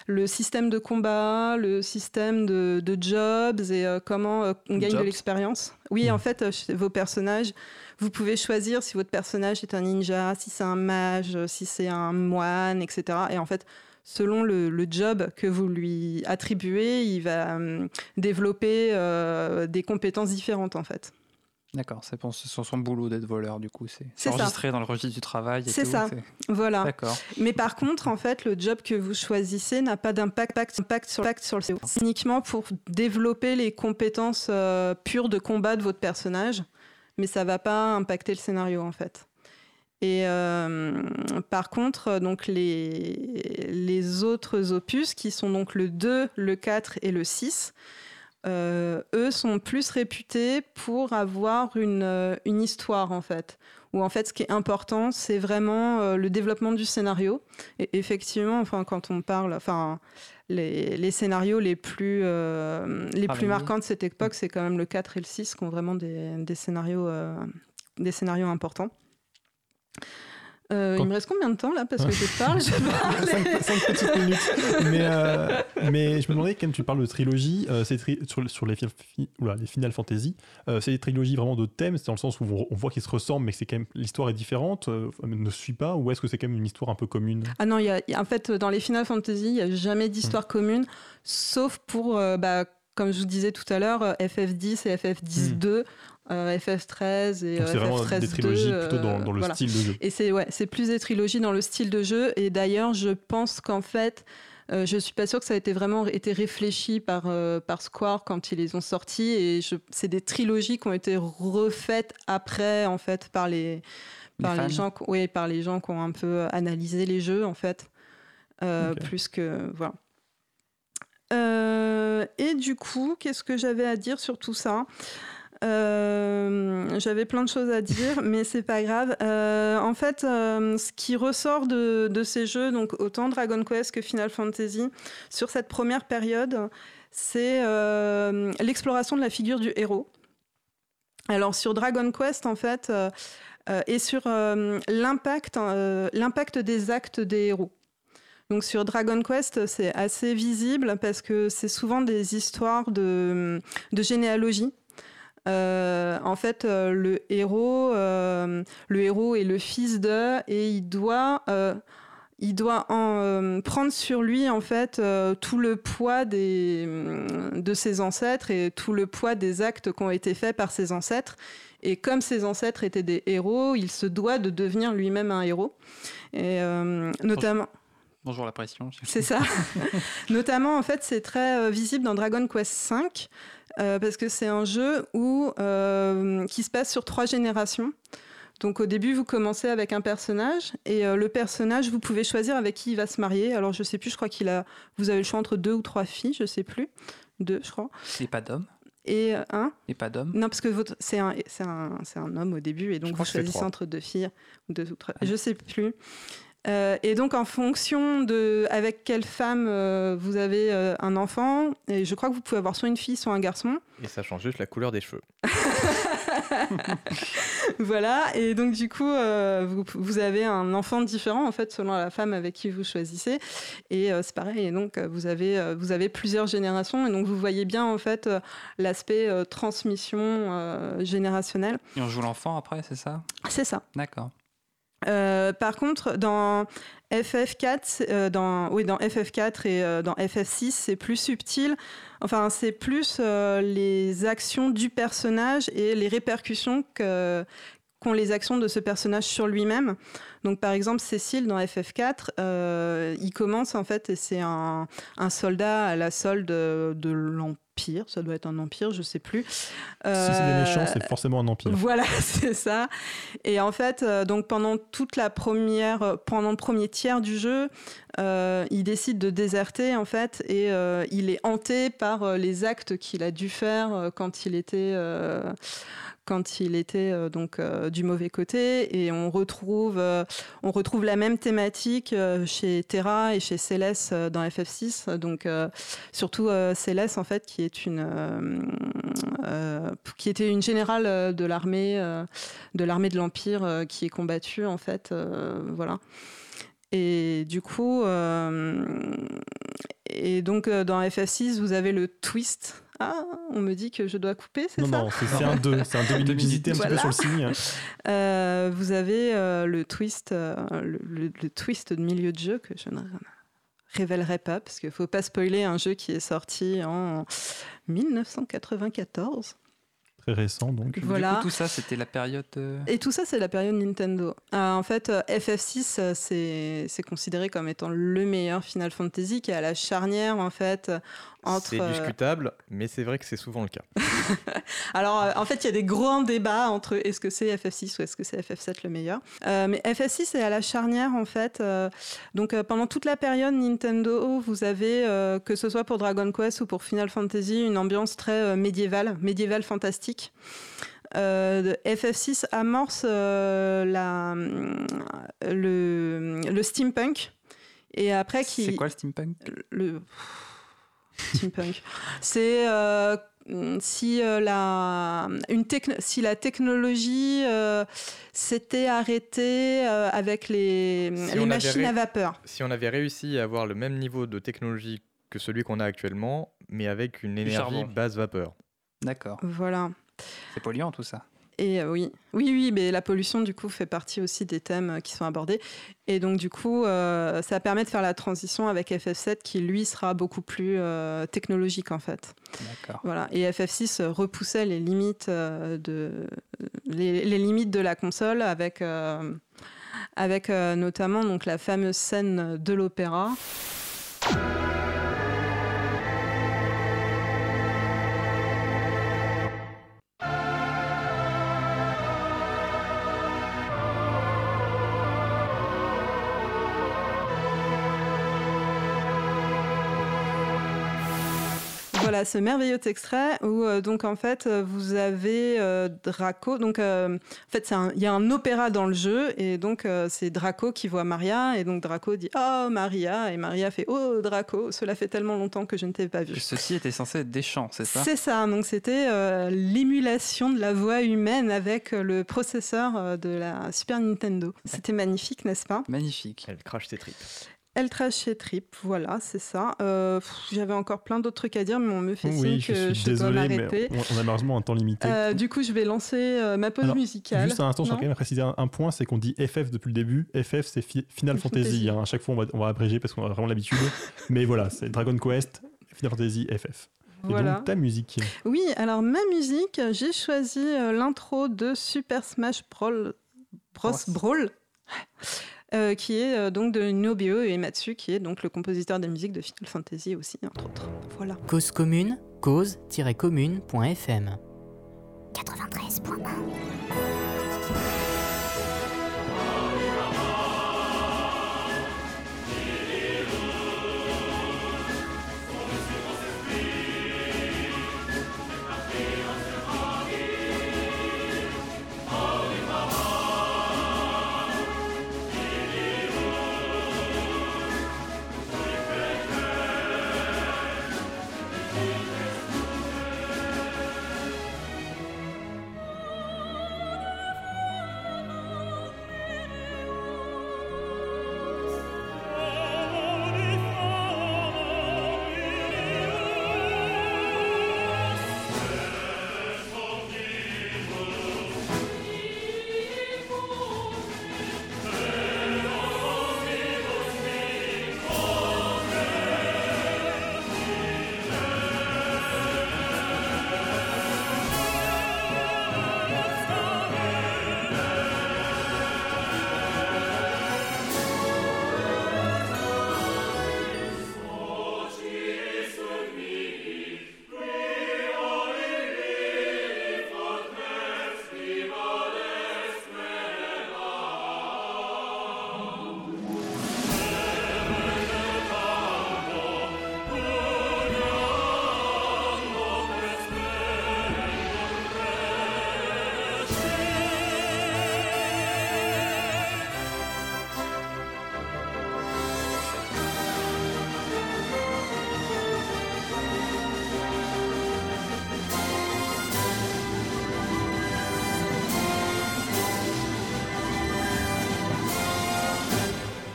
le système de combat, le système de, de jobs et comment on gagne Jobs de l'expérience. Oui, Mhm. en fait, vos personnages, vous pouvez choisir si votre personnage est un ninja, si c'est un mage, si c'est un moine, etc. Et en fait, selon le, le job que vous lui attribuez, il va hum, développer euh, des compétences différentes, en fait. D'accord, c'est sur son boulot d'être voleur, du coup. C'est ça. enregistré dans le registre du travail. C'est ça. Voilà. D'accord. Mais par contre, en fait, le job que vous choisissez n'a pas d'impact impact sur, sur le CO. C'est uniquement pour développer les compétences euh, pures de combat de votre personnage, mais ça va pas impacter le scénario en fait. Et euh, par contre, euh, donc les, les autres opus, qui sont donc le 2, le 4 et le 6, euh, eux sont plus réputés pour avoir une, euh, une histoire en fait. Où en fait, ce qui est important, c'est vraiment euh, le développement du scénario. Et effectivement, enfin, quand on parle, enfin, les, les scénarios les plus, euh, les plus marquants de cette époque, c'est quand même le 4 et le 6 qui ont vraiment des, des scénarios, des scénarios importants. Euh, Quand- il me reste combien de temps là Parce que je parle, je parle. 5, petites minutes. Mais, euh, mais je me demandais, quand tu parles de trilogie, euh, tri- sur, sur les, fi- fi- oula, les Final Fantasy, c'est des trilogies vraiment de thèmes, c'est dans le sens où on, on voit qu'ils se ressemblent, mais que c'est quand même l'histoire est différente, ne suit pas, ou est-ce que c'est quand même une histoire un peu commune? Ah non, y a, y a- en fait, dans les Final Fantasy, il n'y a jamais d'histoire commune, sauf pour, bah, comme je vous disais tout à l'heure, euh, FF10 et FF10-2, euh, FF13 et euh, c'est vraiment FF13-2. des trilogies plutôt dans, euh, dans le voilà. style de jeu. Et c'est ouais, c'est plus des trilogies dans le style de jeu. Et d'ailleurs, je pense qu'en fait, euh, je suis pas sûre que ça a été vraiment été réfléchi par euh, par Square quand ils les ont sortis. Et je, c'est des trilogies qui ont été refaites après, en fait, par les par Les gens, qui- ouais, par les gens qui ont un peu analysé les jeux, en fait, Euh, plus que voilà. Euh, et du coup, qu'est-ce que j'avais à dire sur tout ça? Euh, J'avais plein de choses à dire, mais c'est pas grave. Euh, en fait, euh, ce qui ressort de, ces jeux, donc autant Dragon Quest que Final Fantasy, sur cette première période, c'est l'exploration de la figure du héros. Alors sur Dragon Quest, en fait, et sur l'impact, l'impact des actes des héros. Donc sur Dragon Quest, c'est assez visible parce que c'est souvent des histoires de généalogie. Euh, en fait, euh, le héros, euh, le héros est le fils de, et il doit, il doit en, prendre sur lui en fait tout le poids des, de ses ancêtres et tout le poids des actes qui ont été faits par ses ancêtres. Et comme ses ancêtres étaient des héros, il se doit de devenir lui-même un héros. Et notamment. Bonjour la pression. C'est ça. Notamment, en fait, c'est très visible dans Dragon Quest V, euh, parce que c'est un jeu où, euh, qui se passe sur trois générations. Donc au début, vous commencez avec un personnage, et euh, le personnage, vous pouvez choisir avec qui il va se marier. Alors je sais plus, je crois qu'il a, vous avez le choix entre deux ou trois filles, je sais plus, deux, je crois. Et pas d'homme. Et euh, un, Et pas d'homme. non, parce que votre, c'est un, c'est un, c'est un homme au début, et donc vous choisissez entre deux filles ou deux ou trois. Je sais plus. Euh, et donc en fonction de avec quelle femme euh, vous avez euh, un enfant, et je crois que vous pouvez avoir soit une fille, soit un garçon. Et ça change juste la couleur des cheveux. voilà. Et donc du coup, euh, vous, vous avez un enfant différent en fait selon la femme avec qui vous choisissez. Et euh, c'est pareil. Et donc vous avez euh, vous avez plusieurs générations, et donc vous voyez bien en fait euh, l'aspect euh, transmission euh, générationnelle. Et on joue l'enfant après, c'est ça? C'est ça. D'accord. Euh, par contre, dans FF4, c'est- euh, dans, oui, dans FF4 et euh, dans FF6, c'est plus subtil. Enfin, c'est plus les actions du personnage et les répercussions que qu'ont les actions de ce personnage sur lui-même. Donc, par exemple, Cécile dans FF4, euh, il commence en fait et c'est un, un soldat à la solde de l'Empire. Ça doit être un empire, je sais plus. Si c'est des Euh, méchants, c'est forcément un empire. voilà, c'est ça. Et en fait, euh, donc pendant toute la première, euh, pendant le premier tiers du jeu, euh, il décide de déserter en fait, et euh, il est hanté par euh, les actes qu'il a dû faire euh, quand il était, euh, quand il était euh, donc euh, du mauvais côté. Et on retrouve, euh, on retrouve la même thématique chez Terra et chez Céleste dans FF6. Donc surtout Céleste en fait, qui est une, qui était une générale de l'armée, de l'armée de l'Empire qui est combattue en fait, voilà. Et du coup, et donc dans FF6, vous avez le twist. Ah, on me dit que je dois couper, c'est Non, ça non, c'est c'est un 2. C'est un 2 minutes. J'hésitais un petit peu Voilà. sur le signe. Euh, vous avez euh, le twist, euh, le, le- le twist de milieu de jeu que je ne révélerai pas parce qu'il faut pas spoiler un jeu qui est sorti en 1994. très récent donc. Du Voilà. coup, tout ça, c'était la période. euh, Et tout ça, c'est la période Nintendo. Euh, en fait, euh, FF6, euh, c'est considéré comme étant le meilleur Final Fantasy qui est à la charnière, en fait, entre... C'est euh, discutable, mais c'est vrai que c'est souvent le cas. Alors, euh, en fait, il y a des grands débats entre est-ce que c'est FF6 ou est-ce que c'est FF7 le meilleur. Euh, mais FF6 est à la charnière, en fait. euh, donc, euh, pendant toute la période Nintendo, vous avez, euh, que ce soit pour Dragon Quest ou pour Final Fantasy, une ambiance très euh, médiévale, médiévale fantastique. Euh, de- FF6 amorce euh, la, le, le steampunk. Et après, qui C'est quoi le steampunk? Le steampunk. C'est euh, si euh, la une si la technologie euh, s'était arrêtée euh, avec les, Si les machines à vapeur. Si on avait réussi à avoir le même niveau de technologie que celui qu'on a actuellement, mais avec une énergie basse vapeur. D'accord. Voilà. C'est polluant tout ça. Et euh, oui, oui, oui, mais la pollution du coup fait partie aussi des thèmes euh, qui sont abordés. Et donc du coup, euh, ça permet de faire la transition avec FF7 qui lui sera beaucoup plus euh, technologique en fait. D'accord. Voilà. Et FF6 euh, repoussait les limites, de, les, les limites de la console avec, avec notamment donc, la fameuse scène de l'opéra. Voilà ce merveilleux extrait où euh, donc en fait euh, vous avez euh, Draco donc euh, en fait c'est un- il y a un opéra dans le jeu et donc euh, c'est Draco qui voit Maria et donc Draco dit oh Maria et Maria fait oh Draco cela fait tellement longtemps que je ne t'ai pas vu. Ceci était censé être des chants, c'est ça? C'est ça, donc c'était euh, l'émulation de la voix humaine avec le processeur de la Super Nintendo. C'était magnifique, n'est-ce pas? Magnifique. Elle crache ses tripes. Elle trash chez Trip, voilà, c'est ça. Euh, J'avais encore plein d'autres trucs à dire, mais on me fait signe Oui, je que suis je dois désolé, mais m'arrêter. on, a malheureusement un temps limité. Euh, du coup, je vais lancer euh, ma pause Alors, musicale. Juste un instant, je voudrais quand même préciser un, un point, c'est qu'on dit FF depuis le début. FF, c'est fi- Final Fantasy. Fantasy. hein. À chaque fois, on va, on va abréger parce qu'on a vraiment l'habitude. Mais voilà, c'est Dragon Quest, Final Fantasy, FF. Et Voilà. donc, ta musique. Oui, alors ma musique, j'ai choisi l'intro de Super Smash Bros. Bros. Bros. Brawl, euh, qui est euh, donc de Nobio Uematsu, qui est donc le compositeur des musiques de Final Fantasy aussi, entre autres. Voilà. Cause commune, cause-commune.fm. 93.1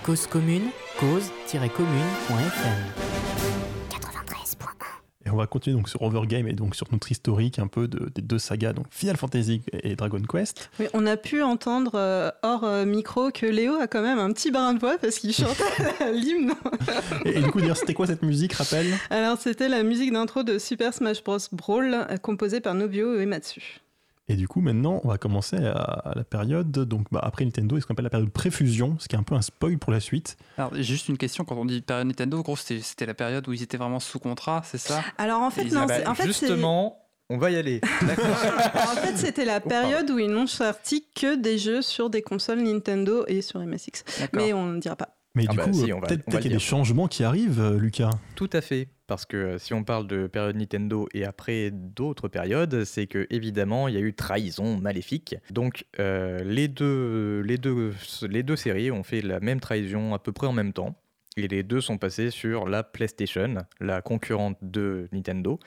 Cause commune, cause-commune.fm. 93.1 Et on va continuer donc sur Overgame et donc sur notre historique un peu de- des deux sagas, donc Final Fantasy et Dragon Quest. Oui, on a pu entendre euh, hors euh, micro que Léo a quand même un petit brin de voix parce qu'il chantait l'hymne. Et, et du coup, c'était quoi cette musique, rappelle? Alors, c'était la musique d'intro de Super Smash Bros. Brawl, euh, composée par Nobuo Uematsu. Et du coup, maintenant, on va commencer à, la période, donc bah, après Nintendo, et ce qu'on appelle la période préfusion, ce qui est un peu un spoil pour la suite. Alors, juste une question, quand on dit période Nintendo, gros, c'était la période où ils étaient vraiment sous contrat, c'est ça? Alors, en fait, Ils non, en fait, c'est- Justement, on va y aller. en fait, c'était la période où ils n'ont sorti que des jeux sur des consoles Nintendo et sur MSX. Mais on ne dira pas. Mais Ah du bah coup, si, euh, peut-être qu'il y a des changements qui arrivent, euh, Lucas. Tout à fait, parce que euh, si on parle de période Nintendo et après d'autres périodes, c'est que évidemment il y a eu trahison maléfique. Donc euh, les, deux, les, deux, les deux séries ont fait la même trahison à peu près en même temps. Et les deux sont passés sur la PlayStation, la concurrente de Nintendo,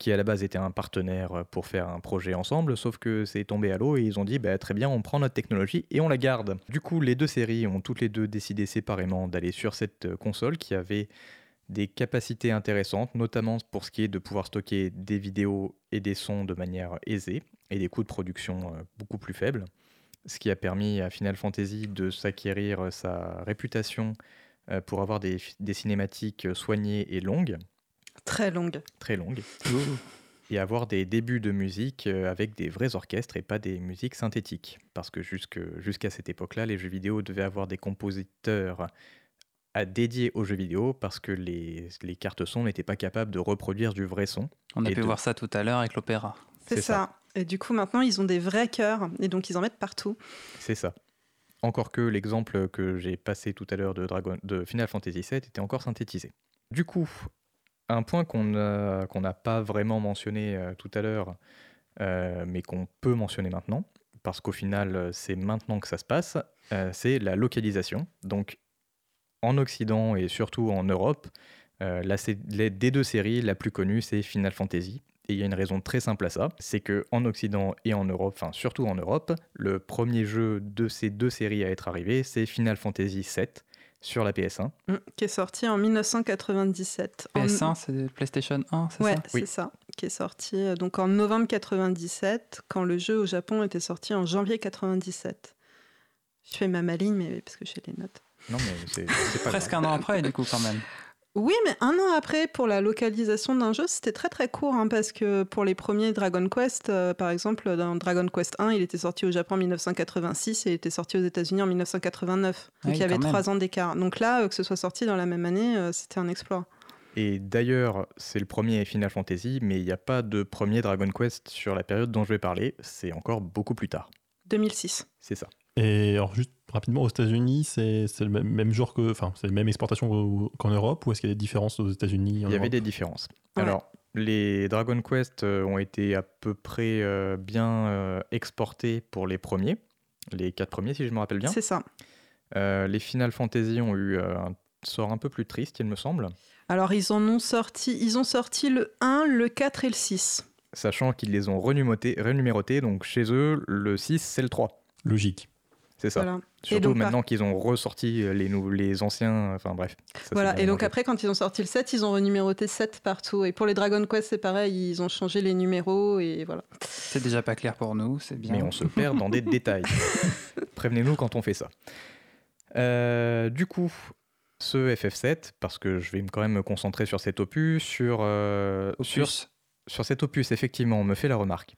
qui à la base était un partenaire pour faire un projet ensemble, sauf que c'est tombé à l'eau et ils ont dit bah, très bien, on prend notre technologie et on la garde. Du coup, les deux séries ont toutes les deux décidé séparément d'aller sur cette euh, console qui avait des capacités intéressantes, notamment pour ce qui est de pouvoir stocker des vidéos et des sons de manière aisée et des coûts de production euh, beaucoup plus faibles, ce qui a permis à Final Fantasy de s'acquérir euh, sa réputation euh, pour avoir des, cinématiques euh, soignées et longues, Très longue. très longues, et avoir des débuts de musique euh, avec des vrais orchestres et pas des musiques synthétiques. Parce que jusque- jusqu'à cette époque-là, les jeux vidéo devaient avoir des compositeurs à dédier aux jeux vidéo parce que les, les cartes son n'étaient pas capables de reproduire du vrai son. On a pu de- voir ça tout à l'heure avec l'opéra. C'est ça. Et du coup, maintenant, ils ont des vrais cœurs. Et donc, ils en mettent partout. C'est ça. Encore que l'exemple que j'ai passé tout à l'heure de, Dragon, de Final Fantasy VII était encore synthétisé. Du coup, un point qu'on n'a pas vraiment mentionné euh, tout à l'heure, euh, mais qu'on peut mentionner maintenant, parce qu'au final, euh, c'est maintenant que ça se passe, c'est la localisation. Donc, en Occident et surtout en Europe, des deux séries, la plus connue, c'est Final Fantasy. Et il y a une raison très simple à ça, c'est que en Occident et en Europe, enfin surtout en Europe, le premier jeu de ces deux séries à être arrivé, c'est Final Fantasy VII sur la PS1. Mm, Qui est sorti en 1997. En- PS1, c'est PlayStation 1, c'est Ouais, ça c'est Oui. ça. Qui est sorti euh, donc en novembre 97, quand le jeu au Japon était sorti en janvier 97. Je fais ma maligne, mais parce que j'ai les notes. Non mais c'est c'est pas Presque un an après, du coup, quand même. Oui, mais un an après, pour la localisation d'un jeu, c'était très très court, hein, parce que pour les premiers Dragon Quest, euh, par exemple, dans Dragon Quest 1, il était sorti au Japon en 1986 et il était sorti aux États-Unis en 1989. Donc Oui, il y avait trois ans d'écart. Donc là, euh, que ce soit sorti dans la même année, euh, c'était un exploit. Et d'ailleurs, c'est le premier Final Fantasy, mais il n'y a pas de premier Dragon Quest sur la période dont je vais parler, c'est encore beaucoup plus tard. 2006. C'est ça. Et alors, juste rapidement, aux États-Unis, c'est c'est le même, même genre que. Enfin, c'est la même exportation qu'en Europe, ou est-ce qu'il y a des différences aux États-Unis Il y avait des différences. Ouais. Alors, les Dragon Quest euh, ont été à peu près euh, bien euh, exportés pour les premiers, les quatre premiers si je me rappelle bien. C'est ça. Euh, les Final Fantasy ont eu euh, un sort un peu plus triste, il me semble, Alors ils en ont sorti, ils ont sorti le 1, le 4 et le 6. sachant qu'ils les ont renumérotés, renumérotés, donc chez eux, le 6, c'est le 3. Logique. C'est ça. Voilà. Surtout donc, par- maintenant qu'ils ont ressorti euh, les, nou- les anciens, enfin bref. ça, Voilà, et donc après, quand ils ont sorti le 7, ils ont renuméroté 7 partout. Et pour les Dragon Quest, c'est pareil, ils ont changé les numéros et voilà. C'est déjà pas clair pour nous, c'est bien. Mais on se perd dans des détails. Prévenez-nous quand on fait ça. Euh, du coup, ce FF7, parce que je vais quand même me concentrer sur cet opus, sur, euh, sur, Opus. sur cet opus, effectivement, on me fait la remarque.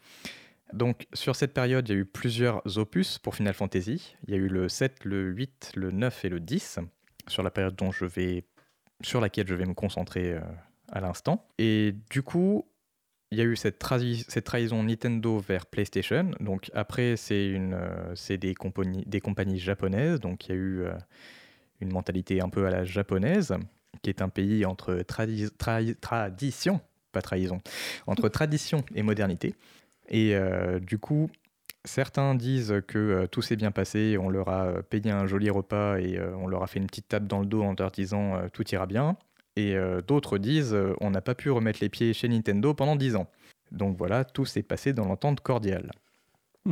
Donc, sur cette période, il y a eu plusieurs opus pour Final Fantasy. Il y a eu le 7, le 8, le 9 et le 10, sur la période dont je vais, sur laquelle je vais me concentrer euh, à l'instant. Et du coup, il y a eu cette, trahi- cette trahison Nintendo vers PlayStation. Donc après, c'est euh, des compagnies, japonaises. Donc il y a eu euh, une mentalité un peu à la japonaise, qui est un pays entre tradition, pas trahison, entre tradition et modernité. Et euh, du coup, certains disent que euh, tout s'est bien passé, on leur a euh, payé un joli repas et on leur a fait une petite tape dans le dos en leur disant tout ira bien. Et d'autres disent on n'a pas pu remettre les pieds chez Nintendo pendant 10 ans. Donc voilà, tout s'est passé dans l'entente cordiale.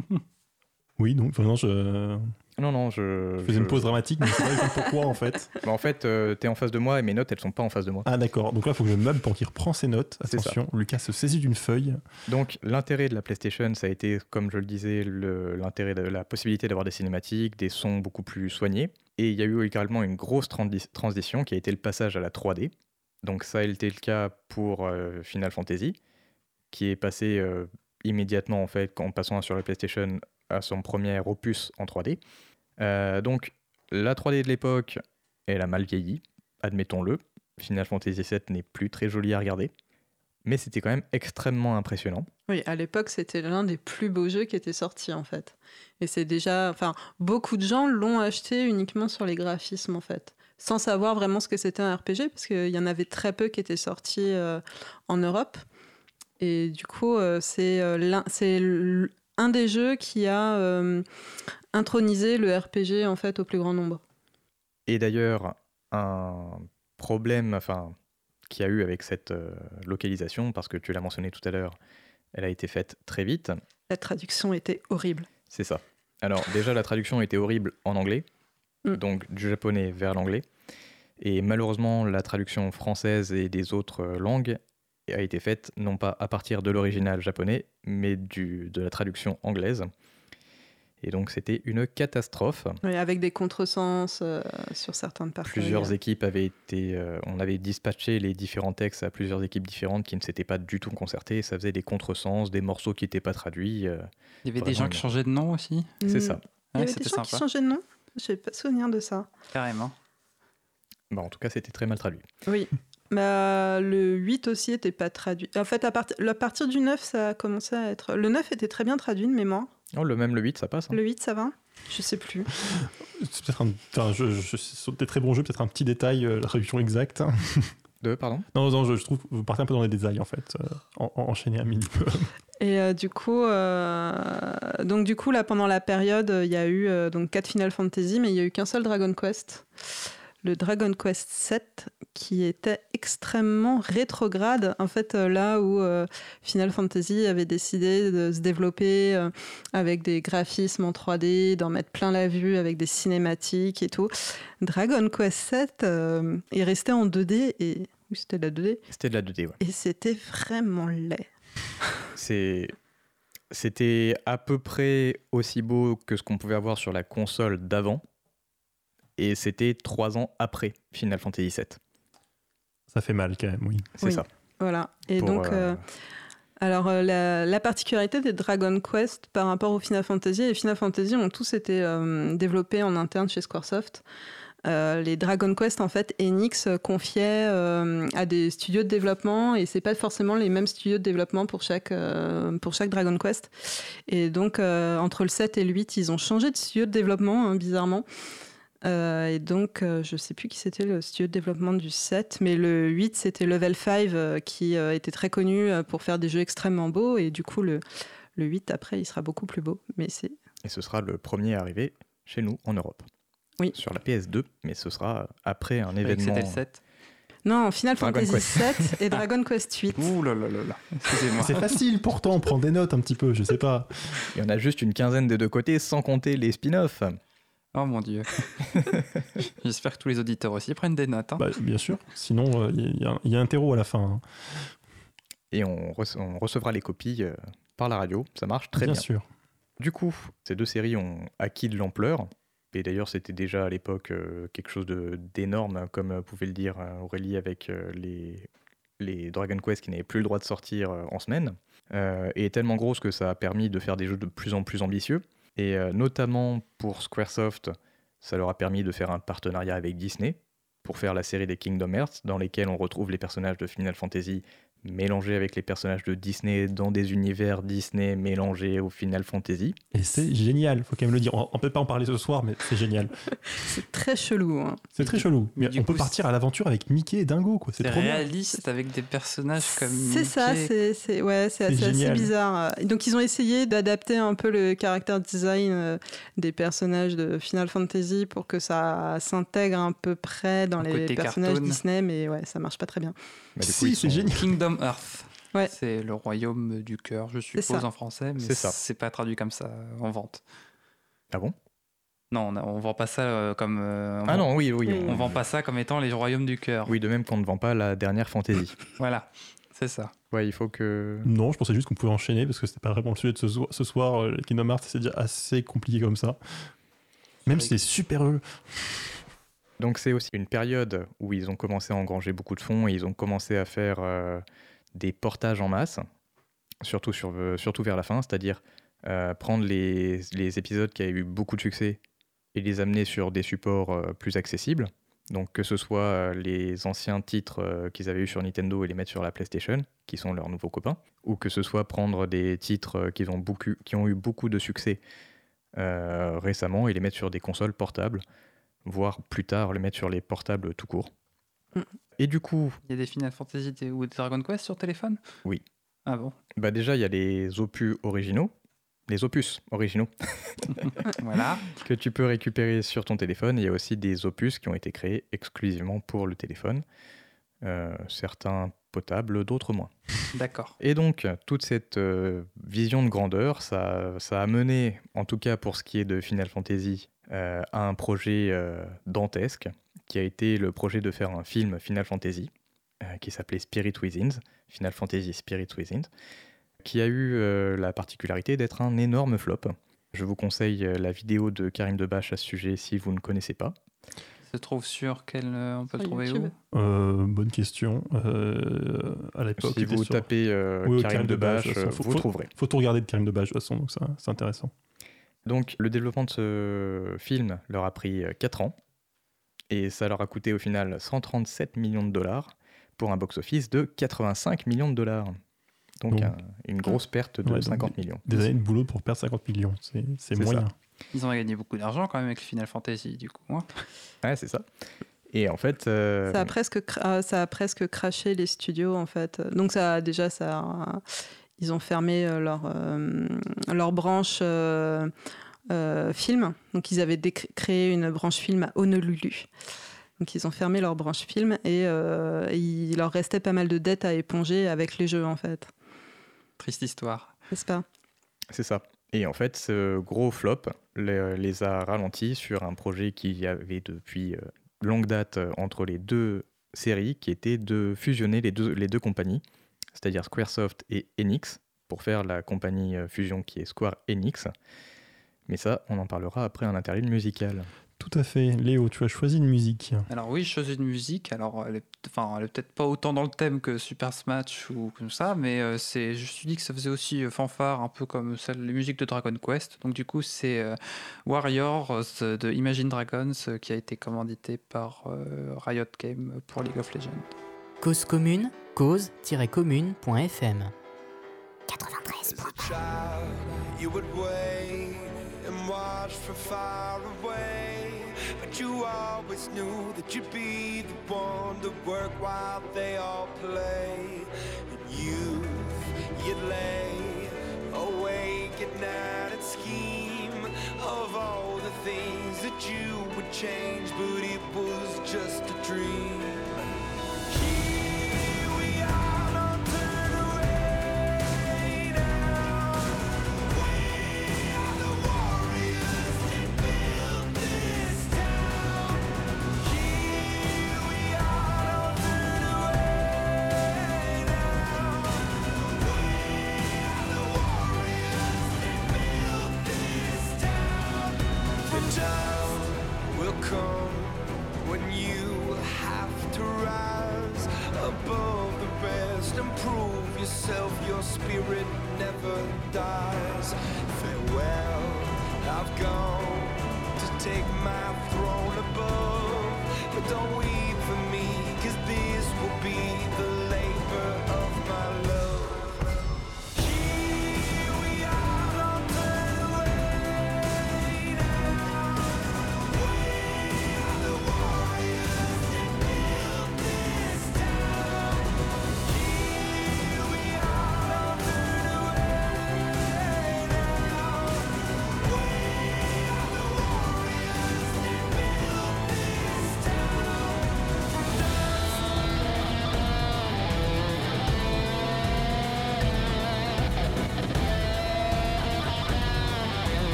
Oui, donc je. Non, non, je. Je faisais une pause dramatique, mais c'est pas pourquoi en fait. Bah, en fait, euh, t'es en face de moi et mes notes, elles sont pas en face de moi. Ah d'accord, donc là il faut que je me meuble pour qu'il reprend ses notes. Attention, Lucas se saisit d'une feuille. Donc, l'intérêt de la PlayStation, ça a été, comme je le disais, l'intérêt de la possibilité d'avoir des cinématiques, des sons beaucoup plus soignés. Et il y a eu également une grosse transition qui a été le passage à la 3D. Donc, ça a été le cas pour euh, Final Fantasy, qui est passé euh, immédiatement, en fait, en passant sur la PlayStation à son premier opus en 3D. Euh, donc, la 3D de l'époque, elle a mal vieilli, admettons-le. Final Fantasy VII n'est plus très joli à regarder. Mais c'était quand même extrêmement impressionnant. Oui, à l'époque, c'était l'un des plus beaux jeux qui était sorti en fait. Et c'est déjà, enfin, beaucoup de gens l'ont acheté uniquement sur les graphismes en fait, sans savoir vraiment ce que c'était un RPG, parce qu'il y en avait très peu qui étaient sortis euh, en Europe. Et du coup, euh, c'est l'un, c'est un des jeux qui a euh, intronisé le RPG en fait au plus grand nombre. Et d'ailleurs, un problème enfin, qu'il y a eu avec cette euh, localisation, parce que tu l'as mentionné tout à l'heure, elle a été faite très vite, La traduction était horrible. c'est ça. Alors déjà, la traduction était horrible en anglais, Mm. donc du japonais vers l'anglais. Et malheureusement, la traduction française et des autres euh, langues a été faite non pas à partir de l'original japonais, mais du, de la traduction anglaise. Et donc c'était une catastrophe. Oui, avec des contresens euh, sur certaines parties. Plusieurs équipes avaient été. euh, on avait dispatché les différents textes à plusieurs équipes différentes qui ne s'étaient pas du tout concertées. et Ça faisait des contresens, des morceaux qui n'étaient pas traduits. euh, Il y avait des gens qui changeaient de nom aussi? c'est Mm. ça. Il y Ouais, avait des gens sympa. qui changeaient de nom J'ai pas souvenir de ça. Carrément. Bah, en tout cas, c'était très mal traduit. Oui. Bah, le 8 aussi était pas traduit. En fait, à, part- à partir du 9, ça a commencé à être. Le 9 était très bien traduit de mémoire. Oh, le même le 8, ça passe. hein. Le 8, ça va? Je sais plus. C'est peut-être un, enfin, je, je, sur des très bons jeux, peut-être un petit détail, euh, la traduction exacte. Deux, pardon? Non, non, je, je trouve que vous partez un peu dans les détails en fait. Euh, en, en- enchaîner un minimum. Et euh, du coup, euh, donc du coup là pendant la période, il y a eu euh, donc quatre Final Fantasy, mais il y a eu qu'un seul Dragon Quest, le Dragon Quest 7, qui était extrêmement rétrograde. En fait, euh, là où euh, Final Fantasy avait décidé de se développer euh, avec des graphismes en 3D, d'en mettre plein la vue avec des cinématiques et tout, Dragon Quest 7 euh, est resté en 2D et oui, c'était de la 2D C'était de la 2D, ouais. et c'était vraiment laid. C'est. C'était à peu près aussi beau que ce qu'on pouvait avoir sur la console d'avant. Et c'était trois ans après Final Fantasy VII. Ça fait mal quand même, oui. C'est Oui. ça. Voilà. Et Pour, donc, euh, euh, alors euh, la, la particularité des Dragon Quest par rapport au Final Fantasy, les Final Fantasy ont tous été euh, développés en interne chez Squaresoft. Euh, les Dragon Quest, en fait, Enix confiait euh, à des studios de développement et c'est pas forcément les mêmes studios de développement pour chaque, euh, pour chaque Dragon Quest. Et donc, euh, entre le 7 et le 8, ils ont changé de studio de développement, hein, bizarrement. Euh, et donc, euh, je sais plus qui c'était le studio de développement du 7, mais le 8, c'était Level 5 euh, qui euh, était très connu euh, pour faire des jeux extrêmement beaux. Et du coup, le, le 8, après, il sera beaucoup plus beau. Mais c'est. Et ce sera le premier à arriver chez nous en Europe. Oui. Sur la PS2, mais ce sera après un événement. C'était le 7. Non, Final Dragon Fantasy Quest. 7 et Dragon Quest 8. Ouh là là là là. Excusez-moi. C'est facile pourtant, prends des notes un petit peu, je sais pas. Il y en a juste une quinzaine des deux côtés, sans compter les spin-offs. Oh mon dieu. J'espère que tous les auditeurs aussi prennent des notes. hein. Bah, bien sûr, sinon euh, il y, a- il y a un terreau à la fin. hein. Et on, rece- on recevra les copies euh, par la radio. Ça marche très bien. sûr. Du coup, ces deux séries ont acquis de l'ampleur. Et d'ailleurs, c'était déjà à l'époque euh, quelque chose de- d'énorme, comme euh, pouvait le dire Aurélie avec euh, les, les Dragon Quest qui n'avaient plus le droit de sortir euh, en semaine. Euh, et tellement grosse que ça a permis de faire des jeux de plus en plus ambitieux. Et euh, notamment pour Squaresoft, ça leur a permis de faire un partenariat avec Disney pour faire la série des Kingdom Hearts, dans lesquels on retrouve les personnages de Final Fantasy mélangés avec les personnages de Disney dans des univers Disney mélangés au Final Fantasy. Et c'est génial, faut quand même le dire. On, on peut pas en parler ce soir, mais c'est génial. C'est très chelou. hein. C'est très chelou. Mais on peut partir à l'aventure avec Mickey et Dingo, quoi. C'est C'est trop bien. réaliste avec des personnages comme. C'est ça, Mickey. c'est c'est- ouais, c'est assez bizarre. Donc ils ont essayé d'adapter un peu le caractère design euh, des personnages de Final Fantasy pour que ça s'intègre un peu près dans Un les personnages cartoon. Disney, mais ouais, ça marche pas très bien. Bah, du coup, Si, c'est sont- génial. Kingdom Earth. Ouais. C'est le royaume du cœur, je suppose, en français, mais C'est pas traduit comme ça en vente. Ah bon? Non, on, a- on vend pas ça euh, comme. euh, on Ah vend- non, oui, oui. Oui. On vend pas ça comme étant les royaumes du cœur. Oui, de même qu'on ne vend pas la dernière fantasy. Voilà, c'est ça. ouais, il faut que. Non, je pensais juste qu'on pouvait enchaîner parce que c'était pas vraiment le sujet de ce, soir- ce soir. euh, Kingdom Hearts, c'est déjà assez compliqué comme ça. Même si c'est super heureux. Donc c'est aussi une période où ils ont commencé à engranger beaucoup de fonds et ils ont commencé à faire euh, des portages en masse, surtout, sur, euh, surtout vers la fin, c'est-à-dire euh, prendre les, les épisodes qui avaient eu beaucoup de succès et les amener sur des supports plus accessibles. Donc que ce soit les anciens titres qu'ils avaient eu sur Nintendo et les mettre sur la PlayStation, qui sont leurs nouveaux copains, ou que ce soit prendre des titres qui ont eu beaucoup de succès récemment et les mettre sur des consoles portables voire plus tard les mettre sur les portables tout court. Mm. Et du coup, Il y a des Final Fantasy ou des Dragon Quest sur téléphone? Oui. Ah bon? Bah déjà il y a les opus originaux, les opus originaux Voilà. que tu peux récupérer sur ton téléphone. Il y a aussi des opus qui ont été créés exclusivement pour le téléphone, Euh, certains potables, d'autres moins. D'accord. Et donc, toute cette euh, vision de grandeur, ça, ça a mené, en tout cas pour ce qui est de Final Fantasy, euh, à un projet euh, dantesque, qui a été le projet de faire un film Final Fantasy, euh, qui s'appelait Spirit Within, Final Fantasy Spirit Within, qui a eu euh, la particularité d'être un énorme flop. Je vous conseille la vidéo de Karim Debache à ce sujet si vous ne connaissez pas. Se trouve sur quel. euh, on peut le trouver YouTube. où? Euh, bonne question. Euh, à l'époque, Si vous sur- tapez euh, Oui, Karim Karim Debache, euh, vous faut- trouverez. faut tout regarder de Karim Debache de toute façon, donc ça, c'est intéressant. Donc le développement de ce film leur a pris 4 ans et ça leur a coûté au final 137 millions de dollars pour un box-office de 85 millions de dollars. Donc Donc- un- une grosse perte de Ouais, donc 50 millions. Des années de boulot pour perdre 50 millions, c'est moyen. Ils ont gagné beaucoup d'argent quand même avec Final Fantasy, du coup. hein. Ouais, c'est ça. Et en fait, euh, Ça a presque, cra- ça a presque craché les studios en fait. Donc ça a- déjà ça, a- ils ont fermé euh, leur euh, leur branche euh, euh, film. Donc ils avaient créé une branche film à Honolulu. Donc ils ont fermé leur branche film et euh, il leur restait pas mal de dettes à éponger avec les jeux en fait. Triste histoire. N'est-ce pas? C'est ça. Et en fait, ce gros flop les, les a ralentis sur un projet qui avait depuis longue date entre les deux séries, qui était de fusionner les deux, les deux compagnies, c'est-à-dire Squaresoft et Enix, pour faire la compagnie euh, fusion qui est Square Enix. Mais ça, on en parlera après un interlude musical. Tout à fait. Léo, tu as choisi une musique. Alors oui, je choisis une musique. Alors elle est, enfin, elle est peut-être pas autant dans le thème que Super Smash ou comme ça, mais euh, c'est, je me suis dit que ça faisait aussi euh, fanfare, un peu comme celle, les musiques de Dragon Quest. Donc du coup, c'est euh, Warriors de Imagine Dragons qui a été commandité par euh, Riot Games pour League of Legends. Cause commune, cause-commune.fm 93. As a child, you would wait and watch from far away. But you always knew that you'd be the one to work while they all play. In youth, you'd lay awake at night and scheme of all the things that you would change, but it was just a dream.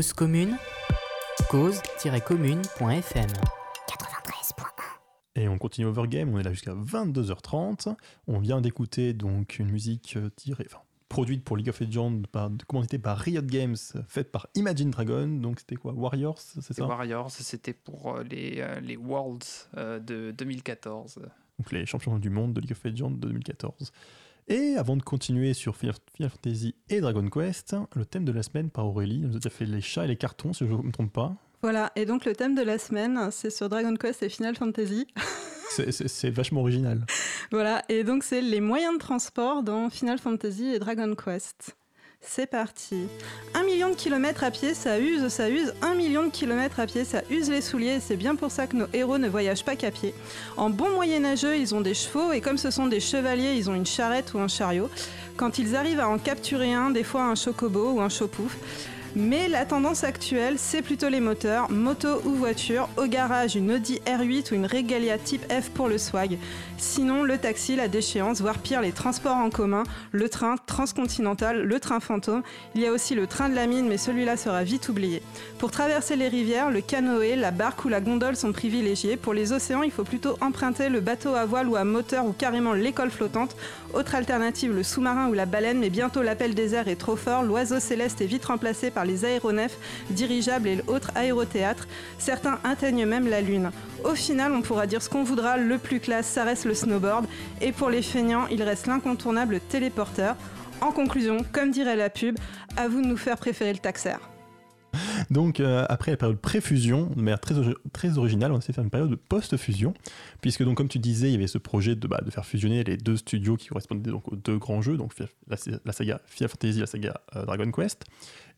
Cause commune, cause-commune.fm. 93.1. Et on continue Overgame, on est là jusqu'à 22h30. On vient d'écouter donc une musique euh, tirée, enfin, produite pour League of Legends, par, commanditée par Riot Games, faite par Imagine Dragon. Donc c'était quoi Warriors, c'est ça? Warriors, c'était pour euh, les, euh, les Worlds de 2014. Donc les champions du monde de League of Legends de 2014. Et avant de continuer sur Final Fantasy et Dragon Quest, le thème de la semaine par Aurélie. Nous a déjà fait les chats et les cartons, si je ne me trompe pas. Voilà, et donc le thème de la semaine, c'est sur Dragon Quest et Final Fantasy. C'est vachement original. Voilà, et donc c'est les moyens de transport dans Final Fantasy et Dragon Quest. C'est parti. Un million de kilomètres à pied, ça use, ça use. Un million de kilomètres à pied, ça use les souliers. et C'est bien pour ça que nos héros ne voyagent pas qu'à pied. En bon moyenâgeux, ils ont des chevaux, et comme ce sont des chevaliers, ils ont une charrette ou un chariot. Quand ils arrivent à en capturer un, des fois un chocobo ou un chopouf. Mais la tendance actuelle, c'est plutôt les moteurs, moto ou voiture. Au garage, une Audi R8 ou une Regalia Type F pour le swag. Sinon, le taxi, la déchéance, voire pire, les transports en commun, le train transcontinental, le train fantôme. Il y a aussi le train de la mine, mais celui-là sera vite oublié. Pour traverser les rivières, le canoë, la barque ou la gondole sont privilégiés. Pour les océans, il faut plutôt emprunter le bateau à voile ou à moteur ou carrément l'école flottante. Autre alternative, le sous-marin ou la baleine, mais bientôt l'appel des airs est trop fort. L'oiseau céleste est vite remplacé par les aéronefs, dirigeables et autres aérothéâtres. Certains atteignent même la Lune. Au final, on pourra dire ce qu'on voudra, le plus classe, ça reste le snowboard. Et pour les feignants, il reste l'incontournable téléporteur. En conclusion, comme dirait la pub, à vous de nous faire préférer le taxer. Donc, euh, après la période pré-fusion, de manière très, très originale, on essaie de faire une période post-fusion, puisque, donc, comme tu disais, il y avait ce projet de, bah, de faire fusionner les deux studios qui correspondaient donc, aux deux grands jeux, donc la, la saga Final Fantasy, la saga euh, Dragon Quest,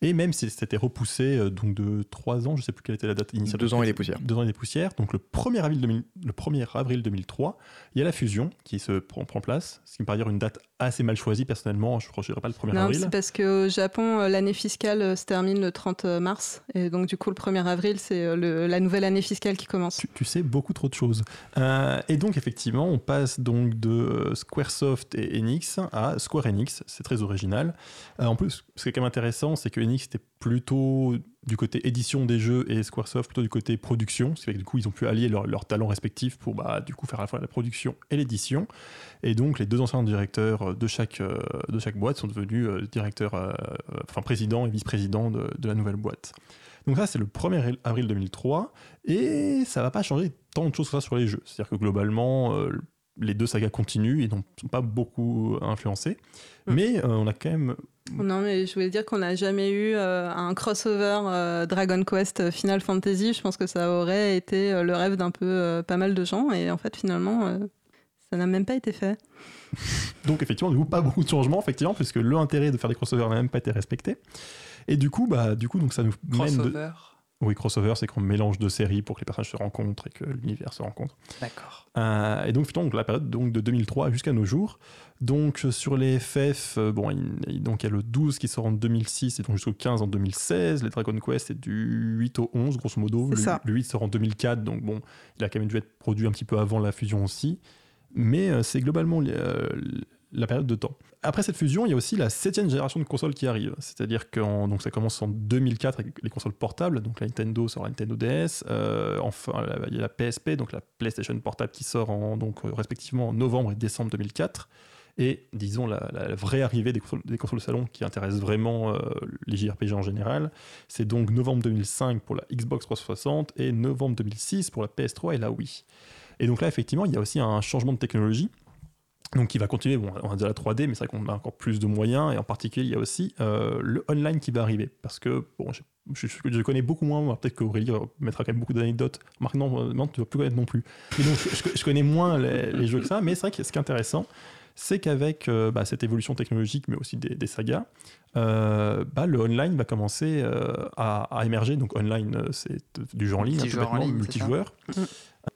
et même si c'était repoussé euh, donc de 3 ans, je ne sais plus quelle était la date initiale. Deux ans et des poussières. Deux ans et des poussières. Donc le 1er avril, 2000 le 1er avril 2003, il y a la fusion qui se prend, prend place, ce qui me paraît dire une date assez mal choisie personnellement. Je crois que je dirais pas le 1er Non, avril. c'est parce qu'au Japon, euh, l'année fiscale euh, se termine le 30 mars. Et donc, du coup, le 1er avril, c'est le- la nouvelle année fiscale qui commence. Tu, tu sais beaucoup trop de choses. Euh, et donc effectivement, on passe donc de Squaresoft et Enix à Square Enix. C'est très original. Euh, en plus, ce qui est quand même intéressant, c'est que Enix était plutôt du côté édition des jeux et Squaresoft plutôt du côté production. Ce qui fait que du coup, ils ont pu allier leurs talents respectifs pour bah, du coup faire à la fois la production et l'édition. Et donc les deux anciens directeurs de chaque, euh, de chaque boîte sont devenus euh, directeurs, euh, enfin présidents et vice-présidents de, la nouvelle boîte. Donc ça, c'est le 1er avril 2003. Et ça va pas changer tant de choses que ça sur les jeux. C'est-à-dire que globalement, les deux sagas continuent et ne sont pas beaucoup influencés. Mm. Mais euh, on a quand même. Non, mais je voulais dire qu'on n'a jamais eu euh, un crossover euh, Dragon Quest euh, Final Fantasy. Je pense que ça aurait été euh, le rêve d'un peu euh, pas mal de gens. Et en fait, finalement, euh, ça n'a même pas été fait. Donc effectivement, du coup, pas beaucoup de changements, effectivement, puisque le intérêt de faire des crossovers n'a même pas été respecté. Et du coup, bah, du coup, donc ça nous mène. De... Oui, crossover, c'est qu'on mélange deux séries pour que les personnages se rencontrent et que l'univers se rencontre. D'accord. Euh, et donc, donc, la période donc, de 2003 jusqu'à nos jours. Donc, sur les FF, euh, bon, il, donc, il y a le 12 qui sort en 2006 et donc jusqu'au 15 en 2016. Les Dragon Quest, c'est du 8 au 11, grosso modo. Le, ça. le 8 sort en 2004, donc bon, il a quand même dû être produit un petit peu avant la fusion aussi. Mais euh, c'est globalement la période de temps. Après cette fusion, il y a aussi la septième génération de consoles qui arrive. C'est-à-dire que donc ça commence en 2004 avec les consoles portables, donc la Nintendo sort la Nintendo DS. euh, enfin, il y a la PSP, donc la PlayStation Portable qui sort en, donc, euh, respectivement en novembre et décembre 2004. Et disons la, vraie arrivée des consoles, des consoles de salon qui intéresse vraiment euh, les JRPG en général, c'est donc novembre 2005 pour la Xbox 360 et novembre 2006 pour la PS3 et la Wii. Et donc là, effectivement, il y a aussi un changement de technologie. Donc qui va continuer, bon, on va dire la 3D, mais c'est vrai qu'on a encore plus de moyens, et en particulier, il y a aussi euh, le online qui va arriver. Parce que, bon, je, je- je connais beaucoup moins, moi, peut-être qu'Aurélie mettra quand même beaucoup d'anecdotes. Marc, non, euh, non, tu ne vas plus connaître non plus. Mais donc, je, je connais moins les, les jeux que ça, mais c'est vrai que ce qui est intéressant, c'est qu'avec euh, bah, cette évolution technologique, mais aussi des, des sagas, euh, bah, le online va commencer euh, à, à émerger. Donc online, euh, c'est du jeu en ligne, peu Multijoueur ligne, c'est multijoueur.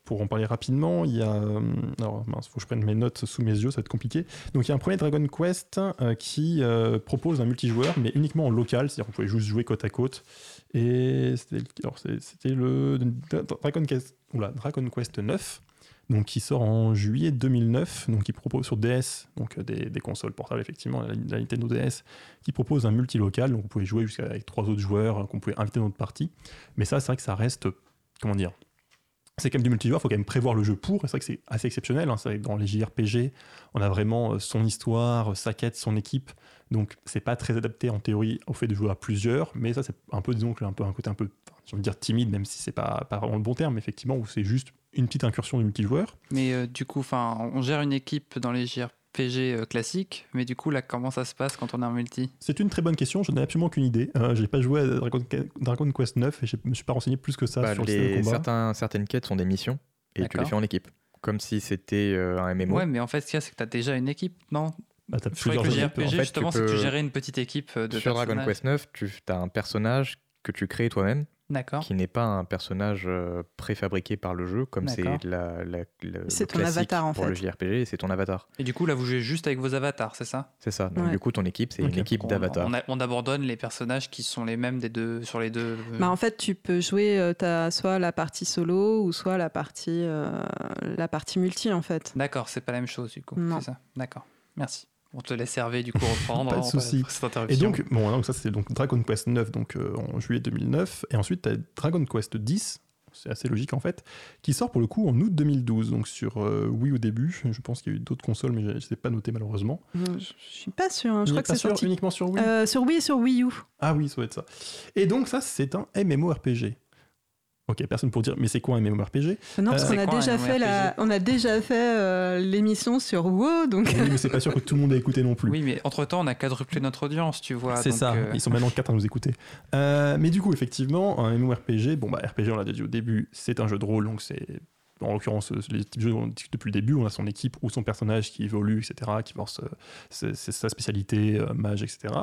Pour en parler rapidement, il y a. euh, Alors, mince, faut que je prenne mes notes sous mes yeux, ça va être compliqué. Donc, il y a un premier Dragon Quest euh, qui euh, propose un multijoueur, mais uniquement en local, c'est-à-dire qu'on pouvait juste jouer côte à côte. Et c'était le Dragon Quest, oula, Dragon Quest 9. donc qui sort en juillet 2009, donc qui propose sur DS, donc des, consoles portables effectivement, la, la Nintendo DS, qui propose un multilocal, donc vous pouvez jouer jusqu'à avec trois autres joueurs, qu'on pouvait inviter dans notre partie. Mais ça, c'est vrai que ça reste, comment dire, c'est quand même du multijoueur, il faut quand même prévoir le jeu pour, et c'est vrai que c'est assez exceptionnel, hein, c'est vrai que dans les JRPG, on a vraiment euh, son histoire, sa quête, son équipe, donc c'est pas très adapté en théorie au fait de jouer à plusieurs, mais ça c'est un peu, disons, un un côté un peu, dire timide, même si c'est pas, pas vraiment le bon terme, effectivement, où c'est juste une petite incursion du multijoueur. Mais euh, du coup, on gère une équipe dans les JRPG euh, classiques, mais du coup, là, comment ça se passe quand on a un multi? C'est une très bonne question, je n'ai absolument aucune idée. Euh, j'ai pas joué à Dragon, Dragon Quest 9 et je me suis pas renseigné plus que ça Bah, sur le système de les, combat. certains, certaines quêtes sont des missions et tu les fais en équipe. Comme si c'était euh, un MMO. Ouais, mais en fait, ce qu'il y a, c'est que tu as déjà une équipe, non? Bah, croyais plusieurs que le JRPG, En fait, tu justement, c'est que tu gérais une petite équipe euh, de Sur Dragon. Quest 9, tu as un personnage que tu crées toi-même. Qui n'est pas un personnage euh, préfabriqué par le jeu, comme c'est la, la- C'est ton classique avatar, en pour fait. le JRPG, c'est ton avatar. Et du coup, là, vous jouez juste avec vos avatars, c'est ça? C'est ça. Donc Ouais. du coup, ton équipe, c'est une équipe on, d'avatars. on, abandonne les personnages qui sont les mêmes des deux, sur les deux. euh, Bah, en fait, tu peux jouer euh, t'as soit la partie solo ou soit la partie, euh, la partie multi, en fait. D'accord, c'est pas la même chose, du coup. Non. C'est ça. D'accord. Merci. On te laisse Hervé, du coup, reprendre. Pas de hein, souci. cette Et donc, bon, donc ça c'est donc Dragon Quest 9 donc, euh, en juillet 2009, et ensuite tu as Dragon Quest 10, c'est assez logique en fait, qui sort pour le coup en août 2012, donc sur euh, Wii au début, je pense qu'il y a eu d'autres consoles mais je ne sais pas noté malheureusement. Je je suis pas sûre, hein, je crois que c'est sûr, sorti. uniquement sur Wii Euh, sur Wii et sur Wii U. Ah oui, ça doit être ça. Et donc ça c'est un MMORPG. Ok, personne pour dire, mais c'est quoi un MMORPG Non, parce Euh, qu'on a, déjà fait la, MMORPG on a déjà fait euh, l'émission sur WoW, donc Oui, mais c'est pas sûr que tout le monde ait écouté non plus. Oui, mais entre-temps, on a quadruplé notre audience, tu vois. C'est ça, euh, ils sont maintenant quatre à nous écouter. Euh, mais du coup, effectivement, un MMORPG, bon bah RPG, on l'a déjà dit au début, c'est un jeu de rôle, donc c'est en l'occurrence les types de jeux on discute depuis le début, on a son équipe ou son personnage qui évolue, etc., qui force euh, sa spécialité, euh, mage, etc.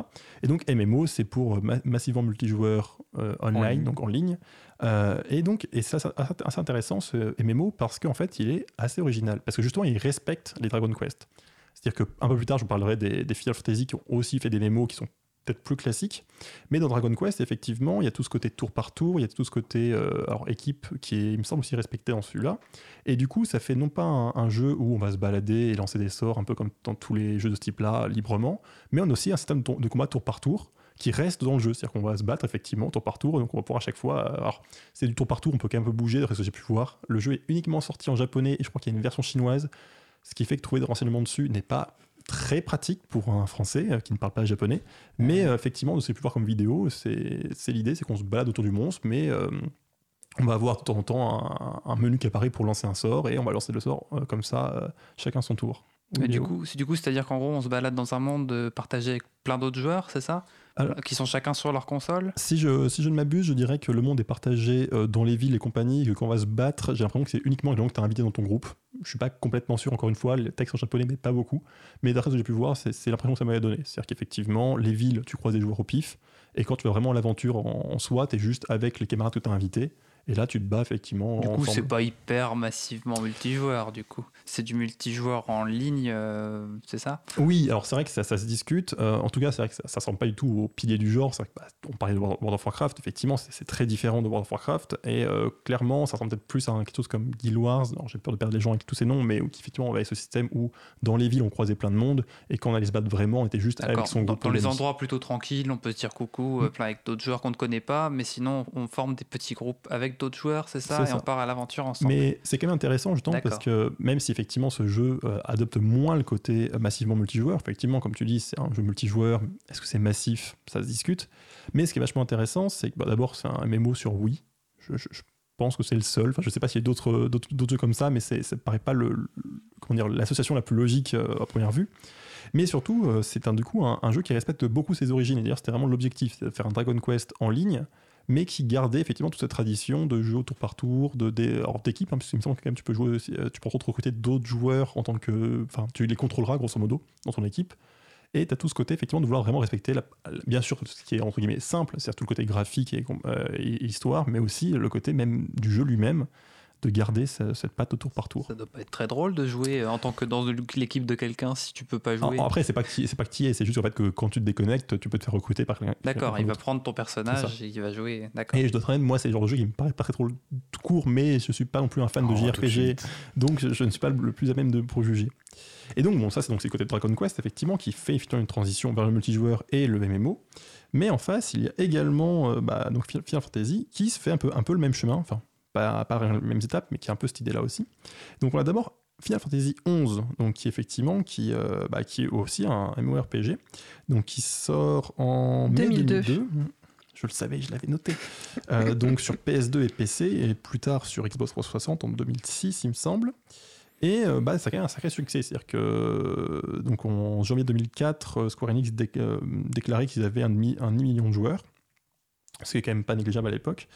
Et donc MMO, c'est pour euh, ma- massivement multijoueur euh, online, donc en ligne. Euh, et donc, et ça, c'est assez intéressant ce MMO parce qu'en fait, il est assez original, parce que justement, il respecte les Dragon Quest. C'est-à-dire qu'un peu plus tard, je vous parlerai des, des Final Fantasy qui ont aussi fait des MMO qui sont peut-être plus classiques. Mais dans Dragon Quest, effectivement, il y a tout ce côté tour par tour, il y a tout ce côté euh, alors, équipe qui est, il me semble, aussi respecté dans celui-là. Et du coup, ça fait non pas un, jeu où on va se balader et lancer des sorts, un peu comme dans tous les jeux de ce type-là, librement, mais on a aussi un système de, combat tour par tour qui reste dans le jeu. C'est-à-dire qu'on va se battre effectivement tour par tour, donc on va pouvoir à chaque fois. euh, Alors, c'est du tour par tour, on peut quand même un peu bouger, d'après ce que j'ai pu voir. Le jeu est uniquement sorti en japonais et je crois qu'il y a une version chinoise, ce qui fait que trouver des renseignements dessus n'est pas très pratique pour un français euh, qui ne parle pas japonais. Mais euh, effectivement, j'ai pu voir comme vidéo, c'est c'est l'idée, c'est qu'on se balade autour du monstre, mais euh, on va avoir de temps en temps un, un menu qui apparaît pour lancer un sort et on va lancer le sort euh, comme ça, euh, chacun son tour. Mais du coup, c'est du coup, c'est-à-dire qu'en gros, on se balade dans un monde partagé avec plein d'autres joueurs, c'est ça? Alors- Qui sont chacun sur leur console? Si je, si je ne m'abuse, je dirais que le monde est partagé euh, dans les villes et compagnie, et que quand on va se battre, j'ai l'impression que c'est uniquement les gens que tu as invités dans ton groupe. Je suis pas complètement sûr, encore une fois, les textes en japonais, mais pas beaucoup. Mais d'après ce que j'ai pu voir, c'est c'est l'impression que ça m'avait donné. C'est-à-dire qu'effectivement, les villes, tu croises des joueurs au pif, et quand tu vas vraiment à l'aventure en, en soi, tu es juste avec les camarades que tu as invités, et là tu te bats effectivement Du coup, c'est pas hyper massivement multijoueur, du coup. C'est du multijoueur en ligne, euh, c'est ça? Oui, alors c'est vrai que ça, ça se discute. Euh, en tout cas, c'est vrai que ça, ça ressemble pas du tout au pilier du genre. C'est vrai que, bah, on parlait de World of Warcraft, effectivement, c'est très différent de World of Warcraft. Et euh, clairement, ça ressemble peut-être plus à quelque chose comme Guild Wars. J'ai peur de perdre les gens avec tous ces noms, mais où effectivement, on avait ce système où dans les villes, on croisait plein de monde, et quand on allait se battre vraiment, on était juste avec son groupe. dans les endroits plutôt tranquilles, on peut se dire coucou, Mm. plein avec d'autres joueurs qu'on ne connaît pas, mais sinon, on forme des petits groupes avec d'autres joueurs, c'est ça Et ça. on part à l'aventure ensemble. Mais c'est quand même intéressant justement parce que même si effectivement ce jeu euh, adopte moins le côté massivement multijoueur, effectivement comme tu dis c'est un jeu multijoueur, est-ce que c'est massif? Ça se discute. Mais ce qui est vachement intéressant c'est que bah, d'abord c'est un MMO sur Wii. Je, je- je pense que c'est le seul. Enfin je sais pas s'il y a d'autres jeux comme ça, mais ça me paraît pas le, le- comment dire l'association la plus logique euh, à première vue. Mais surtout, euh, c'est un, du coup un, un jeu qui respecte beaucoup ses origines. Et d'ailleurs, c'était vraiment l'objectif, c'est de faire un Dragon Quest en ligne, mais qui gardait effectivement toute cette tradition de jeu au tour par tour, de, d'équipe, hein, parce qu'il me semble que quand même tu peux jouer aussi, euh, tu peux recruter d'autres joueurs en tant que. Enfin, tu les contrôleras grosso modo dans ton équipe. Et tu as tout ce côté effectivement de vouloir vraiment respecter, la- bien sûr, ce qui est entre guillemets simple, c'est-à-dire tout le côté graphique et, euh, et histoire, mais aussi le côté même du jeu lui-même de garder ce- cette patte au tour par tour. Ça doit pas être très drôle de jouer euh, en tant que dans l'équipe de quelqu'un si tu peux pas jouer. Alors, après, c'est pas c'est pas que tu y es, c'est juste en fait que quand tu te déconnectes, tu peux te faire recruter par quelqu'un. D'accord, il va prendre ton personnage et il va jouer. D'accord. Et je dois te dire, moi, c'est le genre de jeu qui me paraît pas très trop court, mais je suis pas non plus un fan de Oh, de JRPG, donc je, je ne suis pas le plus à même de pour juger. Et donc, bon, ça, c'est donc c'est le côté de Dragon Quest, effectivement, qui fait effectivement une transition vers le multijoueur et le MMO. Mais en face, il y a également euh, bah, donc Final Final Fantasy qui se fait un peu, un peu le même chemin, enfin, pas, pas les mêmes étapes, mais qui a un peu cette idée-là aussi. Donc, on a d'abord Final Fantasy XI, donc qui effectivement, qui, euh, bah, qui est aussi un MMORPG, donc qui sort en mai 2002. 2002. Je le savais, je l'avais noté. Euh, donc sur PS2 et PC, et plus tard sur Xbox 360 en 2006, il me semble. Et euh, bah, ça a quand même un sacré succès. C'est-à-dire que donc en janvier 2004, euh, Square Enix dé- déclarait qu'ils avaient un demi, un demi-million de joueurs, ce qui est quand même pas négligeable à l'époque.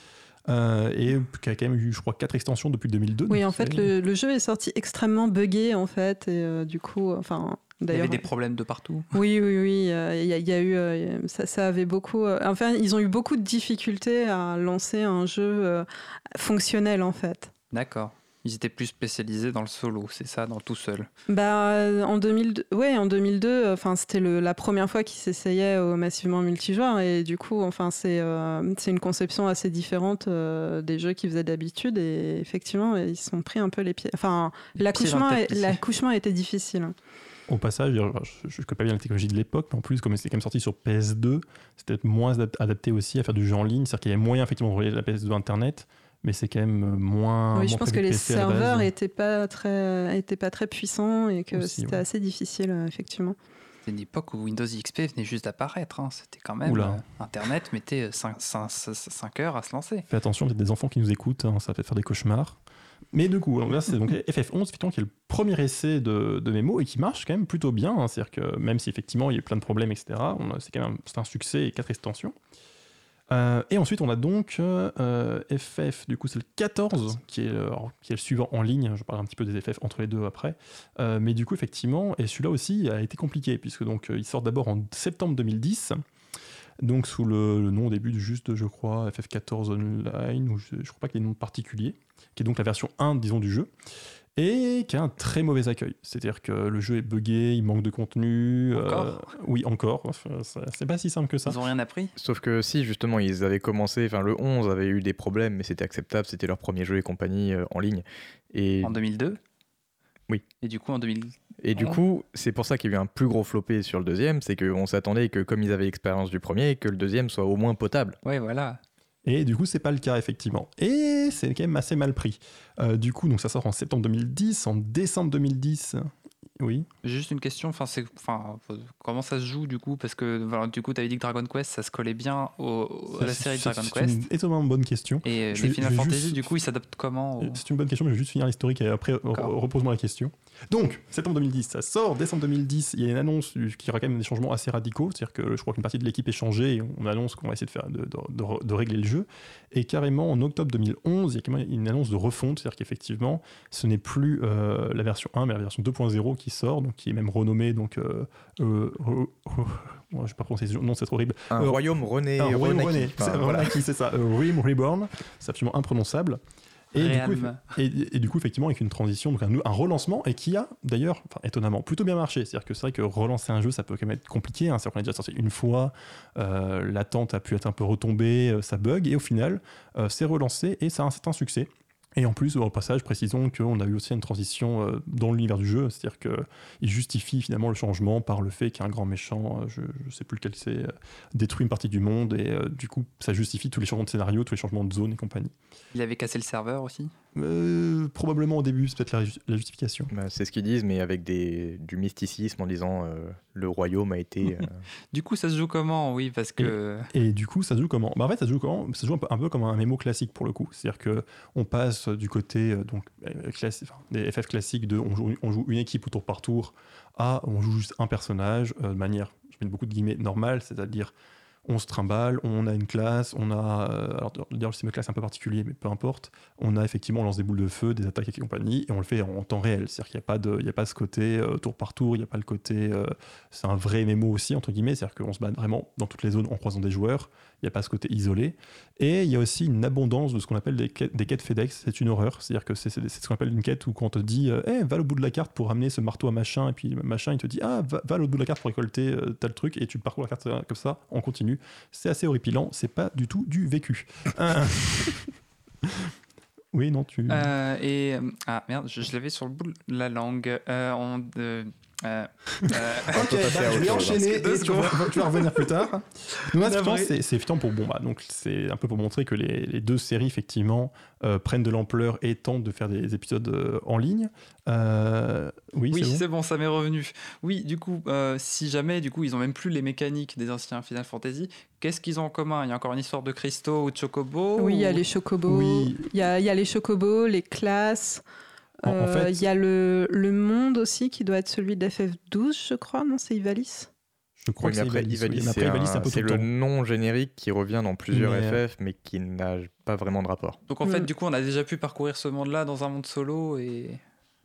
Euh, et qui a quand même eu, je crois, quatre extensions depuis 2002. Oui, en fait, le, le jeu est sorti extrêmement buggé, en fait, et euh, du coup, enfin, Il y avait d'ailleurs. des problèmes de partout. Oui, oui, oui. euh, Il y, a- il y a eu, euh, ça, ça avait beaucoup. euh, enfin, ils ont eu beaucoup de difficultés à lancer un jeu euh, fonctionnel, en fait. D'accord. Ils étaient plus spécialisés dans le solo, c'est ça, dans tout seul. Bah, euh, en 2002, ouais, en 2002, euh, enfin, c'était la première fois qu'ils s'essayaient au massivement multijoueur, et du coup, enfin, c'est euh, c'est une conception assez différente euh, des jeux qu'ils faisaient d'habitude, et effectivement, ils se sont pris un peu les pieds. Enfin, l'accouchement, l'accouchement a été difficile. Au passage, je ne connais pas bien la technologie de l'époque, mais en plus, comme c'est quand même sorti sur PS2, c'était peut-être moins adap- adapté aussi à faire du jeu en ligne. C'est-à-dire qu'il y avait moyen effectivement de relier la PS2 à Internet, mais c'est quand même euh, moins. oui, je pense que les serveurs étaient pas très, étaient pas très puissants et que c'était ouais. assez difficile, euh, effectivement. C'est une époque où Windows XP venait juste d'apparaître. hein. C'était quand même. Oula. euh, Internet mettait 5 heures à se lancer. Fais attention, il y a des enfants qui nous écoutent, hein, ça va peut-être faire des cauchemars. Mais du coup, c'est donc FF11, effectivement, qui est le premier essai de, de mémo et qui marche quand même plutôt bien. hein. C'est-à-dire que même si effectivement il y a eu plein de problèmes, etc., c'est quand même un- c'est un succès et quatre extensions. Euh, et ensuite, on a donc euh, euh, FF, du coup, c'est le 14, qui est, le- suivant en ligne. Je parle un petit peu des FF entre les deux après. Euh, mais du coup, effectivement, et celui-là aussi a été compliqué, puisque donc euh, il sort d'abord en septembre 2010, donc sous le, le nom au début de juste, je crois, FF14 Online, ou je, je crois pas qu'il y ait de nom particulier, qui est donc la version 1, disons, du jeu, et qui a un très mauvais accueil. C'est-à-dire que le jeu est buggé, il manque de contenu. euh, Encore Oui, encore. Enfin, c'est pas si simple que ça. Ils ont rien appris? Sauf que si justement ils avaient commencé, enfin le 11 avait eu des problèmes, mais c'était acceptable, c'était leur premier jeu et compagnie euh, en ligne. Et, en 2002 Oui. Et du coup, en 2000. et du coup, c'est pour ça qu'il y a eu un plus gros floppé sur le deuxième, c'est qu'on s'attendait que comme ils avaient l'expérience du premier, que le deuxième soit au moins potable. Ouais, voilà. Et du coup, c'est pas le cas, effectivement. Et c'est quand même assez mal pris. Euh, du coup, donc ça sort en septembre 2010, en décembre 2010. Oui. Juste une question, enfin, c'est, enfin, comment ça se joue du coup? Parce que voilà, du coup, tu avais dit que Dragon Quest, ça se collait bien au, à la C'est- série de c'est- Dragon C'est Quest. une étonnamment bonne question. Et Je les vais- Final Fantasy, juste- du coup, ils s'adaptent comment au- C'est une bonne question, mais je vais juste finir l'historique et après, repose-moi la question. Donc, septembre 2010, ça sort. Décembre 2010, il y a une annonce qui aura quand même des changements assez radicaux. C'est-à-dire que je crois qu'une partie de l'équipe est changée et on annonce qu'on va essayer de, faire, de, de- de- de régler le jeu. Et carrément, en octobre 2011, il y a carrément une annonce de refonte. C'est-à-dire qu'effectivement, ce n'est plus euh, la version 1, mais la version 2.0 qui sort, donc qui est même renommée. Donc, euh, euh, moi, je sais pas prononcer ce nom, c'est horrible. Un Euh, royaume René, Un Royaume. René. C'est voilà. Renaki, c'est ça. Realm Reborn. C'est absolument imprononçable. Et du, coup, Realm. et, et du coup, effectivement, avec une transition, donc un, un relancement, et qui a d'ailleurs, enfin, étonnamment, plutôt bien marché. C'est-à-dire que c'est vrai que relancer un jeu, ça peut quand même être compliqué. Hein. C'est-à-dire qu'on a déjà sorti une fois, euh, l'attente a pu être un peu retombée, euh, ça bug, et au final, euh, c'est relancé et ça a un certain succès. Et en plus, au passage, précisons qu'on a eu aussi une transition euh, dans l'univers du jeu, c'est-à-dire qu'il justifie finalement le changement par le fait qu'un grand méchant, euh, je ne sais plus lequel c'est, euh, détruit une partie du monde, et du coup, ça justifie tous les changements de scénario, tous les changements de zone et compagnie. Il avait cassé le serveur aussi? Euh, probablement au début, c'est peut-être la, la justification. Bah, c'est ce qu'ils disent, mais avec des, du mysticisme en disant euh, le royaume a été. euh, Du coup, ça se joue comment Oui, parce que. Et du coup, ça se joue comment? Bah En fait, ça se joue comment? Ça se joue un peu, un peu comme un MMO classique pour le coup. C'est-à-dire que on passe du côté donc classi- enfin, des FF classiques de on joue, on joue une équipe au tour par tour à on joue juste un personnage euh, de manière, je mets beaucoup de guillemets, normale, c'est-à-dire on se trimballe, on a une classe, on a. euh, alors, le système de classe est un peu particulier, mais peu importe. On a effectivement, on lance des boules de feu, des attaques et compagnie, et on le fait en temps réel. C'est-à-dire qu'il n'y a, pas a pas ce côté euh, tour par tour, il n'y a pas le côté. euh, c'est un vrai MMO aussi, entre guillemets. C'est-à-dire qu'on se bat vraiment dans toutes les zones en croisant des joueurs. Il n'y a pas ce côté isolé. Et il y a aussi une abondance de ce qu'on appelle des quêtes, FedEx. C'est une horreur. C'est-à-dire que c'est ce qu'on appelle une quête où quand on te dit euh, Eh, va au bout de la carte pour ramener ce marteau à machin, et puis machin, il te dit Ah, va, au bout de la carte pour récolter euh, tel truc, et tu parcours la carte comme ça, en continu. C'est assez horripilant. C'est pas du tout du vécu. Oui, non, tu. Euh, et euh, ah merde, je, l'avais sur le bout de la langue. On, euh, euh, Ok, bah, je vais enchaîner hein. Deux et tu vas, tu vas revenir plus tard. Donc là, c'est pour bon, bah, donc c'est un peu pour montrer que les, les deux séries effectivement euh, prennent de l'ampleur et tentent de faire des épisodes euh, en ligne. Euh, oui, oui, c'est bon. ça m'est revenu. Oui, du coup, euh, si jamais, du coup, ils ont même plus les mécaniques des anciens Final Fantasy, qu'est-ce qu'ils ont en commun? Il y a encore une histoire de cristaux ou de chocobo Oui, il y a les chocobos. Oui. Il y a, il y a les chocobos, les classes. En- en Euh, fait- il y a le, le monde aussi qui doit être celui d'FF12, je crois, non C'est Ivalice Je crois Oui, que après. Ivalice, oui. C'est le temps. nom générique qui revient dans plusieurs Mais- FF, mais qui n'a pas vraiment de rapport. Donc en fait, Mm. du coup, on a déjà pu parcourir ce monde-là dans un monde solo et.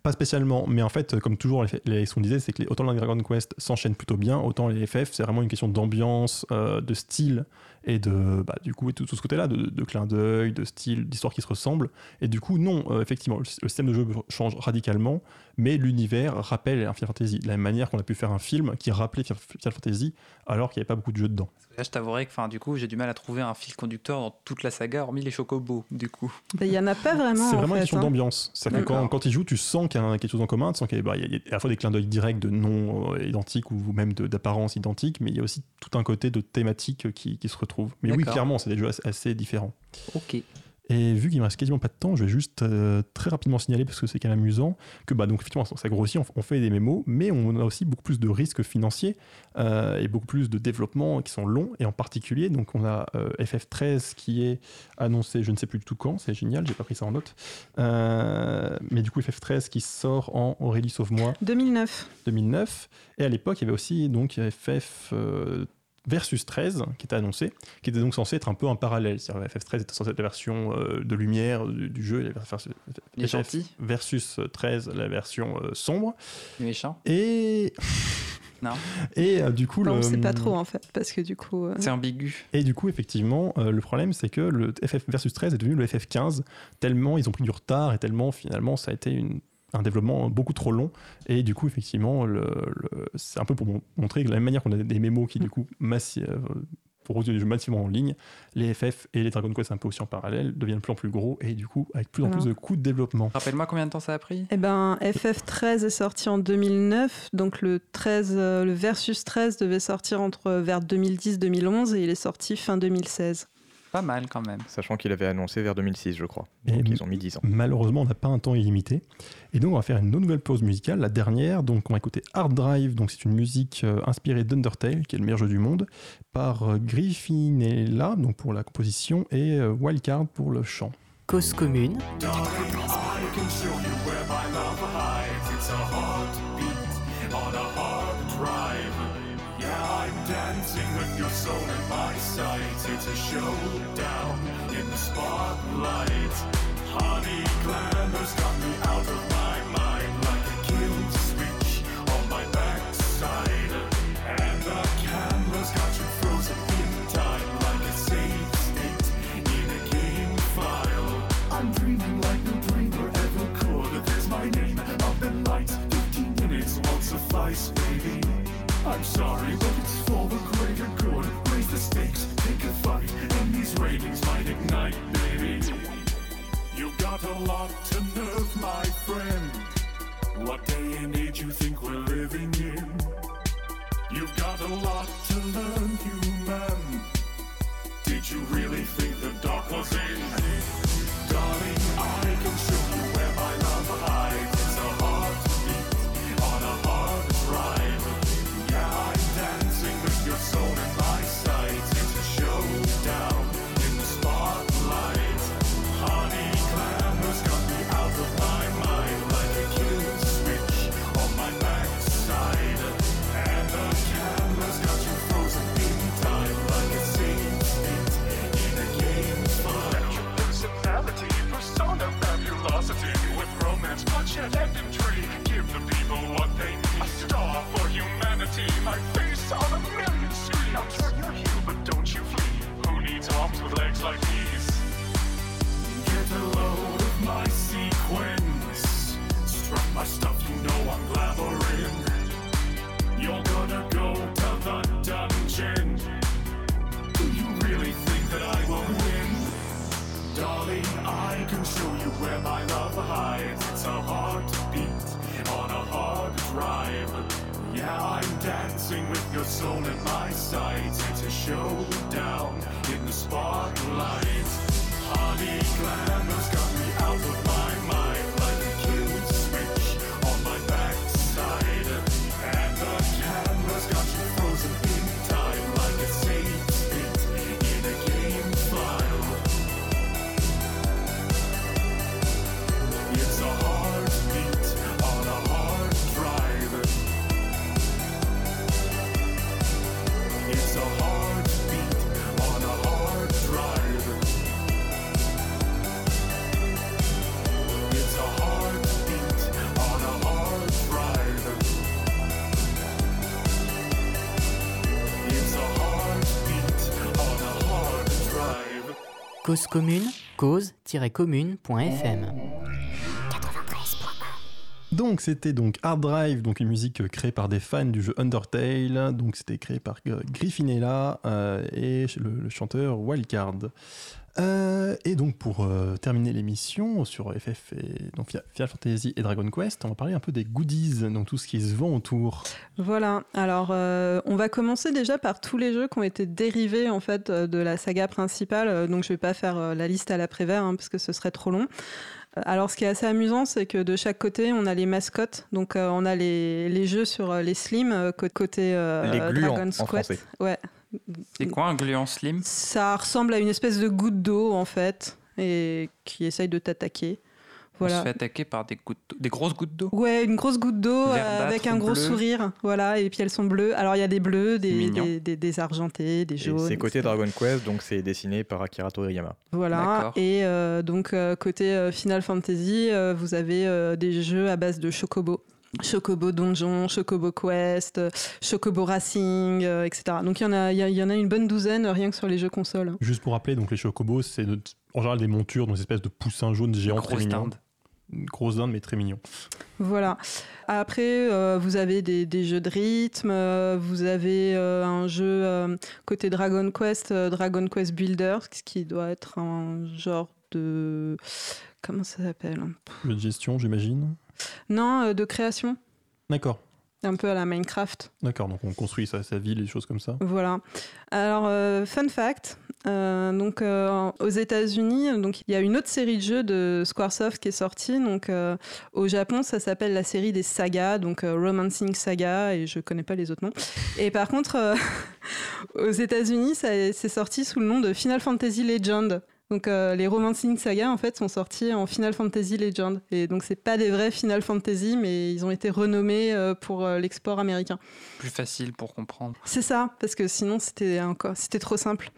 Pas spécialement, mais en fait, comme toujours, les, ce qu'on disait, c'est que les, autant les Dragon Quest s'enchaînent plutôt bien, autant les FF, c'est vraiment une question d'ambiance, euh, de style et de, bah, du coup, et tout, tout ce côté-là, de, de clin d'œil, de style, d'histoire qui se ressemblent. Et du coup, non, euh, effectivement, le, le système de jeu change radicalement, mais l'univers rappelle un Final Fantasy. De la même manière qu'on a pu faire un film qui rappelait Final Fantasy, alors qu'il n'y avait pas beaucoup de jeux dedans. Là, je t'avouerai que, du coup, j'ai du mal à trouver un fil conducteur dans toute la saga, hormis les chocobos, du coup. Il n'y en a pas vraiment. C'est en vraiment une fait, question hein. d'ambiance. C'est-à-dire que quand, quand ils jouent, tu sens qu'il y a quelque chose en commun, tu sens qu'il y, a- bah, il y a à la fois des clins d'œil directs de noms euh, identiques ou même d'apparence identique, mais il y a aussi tout un côté de thématique qui, qui se retrouve. Mais oui, clairement, c'est des jeux assez, assez différents. Ok. Et vu qu'il me reste quasiment pas de temps, je vais juste euh, très rapidement signaler, parce que c'est quand même amusant, que bah, donc, effectivement, ça grossit, on, on fait des mémos, mais on a aussi beaucoup plus de risques financiers euh, et beaucoup plus de développements qui sont longs. Et en particulier, donc, on a euh, FF13 qui est annoncé, je ne sais plus du tout quand, c'est génial, j'ai pas pris ça en note. Euh, mais du coup, FF13 qui sort en Aurélie Sauve-moi 2009. 2009. Et à l'époque, il y avait aussi donc FF euh, versus 13 qui était annoncé, qui était donc censé être un peu en parallèle. C'est-à-dire FF13 était censé être la version euh, de lumière du, du jeu, et la version- Les FF gentils, versus 13 la version euh, sombre. les méchants. Et Non. et euh, du coup Bon, le on sait pas trop en fait, parce que du coup. euh, C'est ambigu. et du coup, effectivement, euh, le problème, c'est que le FF versus 13 est devenu le FF15, tellement ils ont pris du retard et tellement finalement ça a été une- un développement beaucoup trop long. Et du coup, effectivement, le, le- c'est un peu pour mon- montrer que de la même manière qu'on a des mémos qui, du coup, massi- euh, pour produire des jeux massivement en ligne, les FF et les Dragon Quest un peu aussi en parallèle deviennent de plus en plus gros et du coup, avec plus en plus de coûts de développement. Rappelle-moi combien de temps ça a pris? Eh ben, FF13 est sorti en 2009, donc le 13, euh, le Versus 13 devait sortir entre vers 2010-2011 et il est sorti fin 2016. Pas mal quand même. Sachant qu'il avait annoncé vers 2006, je crois. Et Donc ils ont mis 10 ans. Malheureusement, on n'a pas un temps illimité. Et donc, on va faire une nouvelle pause musicale, la dernière. Donc, on va écouter Hard Drive. Donc, c'est une musique euh, inspirée d'Undertale, qui est le meilleur jeu du monde, par euh, Griffinella, donc pour la composition, et euh, Wildcard pour le chant. Cause commune, the showdown in the spotlight. Honey glamour's got me out of my mind like a kill switch on my backside. And the camera's got you frozen in time like a save state in a game file. I'm dreaming like no dreamer ever could. There's my name up in lights. 15 minutes won't suffice, baby. I'm sorry, but it's got a lot to nerve, my friend. What day and age you think we're living in? You've got a lot to learn, human. Did you really think the dark was in? where my love hides. It's a heartbeat on a hard drive. Yeah, I'm dancing with your soul in my sight. It's a showdown in the spotlight. Honey, glamour's got me Cause commune, cause-commune.fm. Donc c'était donc Hard Drive, donc une musique euh, créée par des fans du jeu Undertale. Donc c'était créé par Griffinella euh, et le chanteur Wildcard. Euh, et donc pour euh, terminer l'émission sur FF et donc Fi- Final Fantasy et Dragon Quest, on va parler un peu des goodies, donc tout ce qui se vend autour. Voilà, alors euh, on va commencer déjà par tous les jeux qui ont été dérivés en fait de la saga principale, donc je vais pas faire la liste à l'après-vert hein, parce que ce serait trop long. Alors ce qui est assez amusant, c'est que de chaque côté, on a les mascottes, donc euh, on a les, les jeux sur les Slim, co- côté euh, Les gluants, Dragon's en Quest. français. Ouais. C'est quoi un gluant slim? Ça ressemble à une espèce de goutte d'eau en fait, et qui essaye de t'attaquer. On se Voilà. fait attaquer par des, gouttes des grosses gouttes d'eau? Ouais, une grosse goutte d'eau euh, avec un gros bleu? sourire, voilà, et puis elles sont bleues. Alors il y a des bleus, des, Mignon. des, des- des argentés, des jaunes. c'est côté etc. Dragon Quest, donc c'est dessiné par Akira Toriyama. Voilà, et euh, donc euh, côté Final Fantasy, euh, vous avez euh, des jeux à base de Chocobo. Chocobo Donjon, Chocobo Quest, euh, Chocobo Racing, euh, etc. Donc il y, en a- il y, a- y en a une bonne douzaine euh, rien que sur les jeux consoles. hein. Juste pour rappeler, donc les chocobos, c'est en général des montures, donc des espèces de poussins jaunes géants très Grosse mignons. dinde. Une grosse dinde mais très mignon. Voilà. Après, euh, vous avez des, des jeux de rythme, euh, vous avez euh, un jeu euh, côté Dragon Quest, euh, Dragon Quest Builders, ce qui doit être un genre de... Comment ça s'appelle? Jeu de gestion, j'imagine. Non, euh, de création, D'accord. un peu à la Minecraft. D'accord, donc on construit sa, sa ville et des choses comme ça. Voilà. Alors, euh, fun fact, euh, donc euh, aux États-Unis, donc il y a une autre série de jeux de Squaresoft qui est sortie. Donc au Japon, ça s'appelle la série des sagas, donc Romancing Saga, et je connais pas les autres noms. Et par contre, aux États-Unis, ça- c'est sorti sous le nom de Final Fantasy Legend. Donc euh, les Romancing Saga en fait sont sortis en Final Fantasy Legend et donc c'est pas des vrais Final Fantasy mais ils ont été renommés euh, pour euh, l'export américain. Plus facile pour comprendre. C'est ça, parce que sinon c'était encore, c'était trop simple.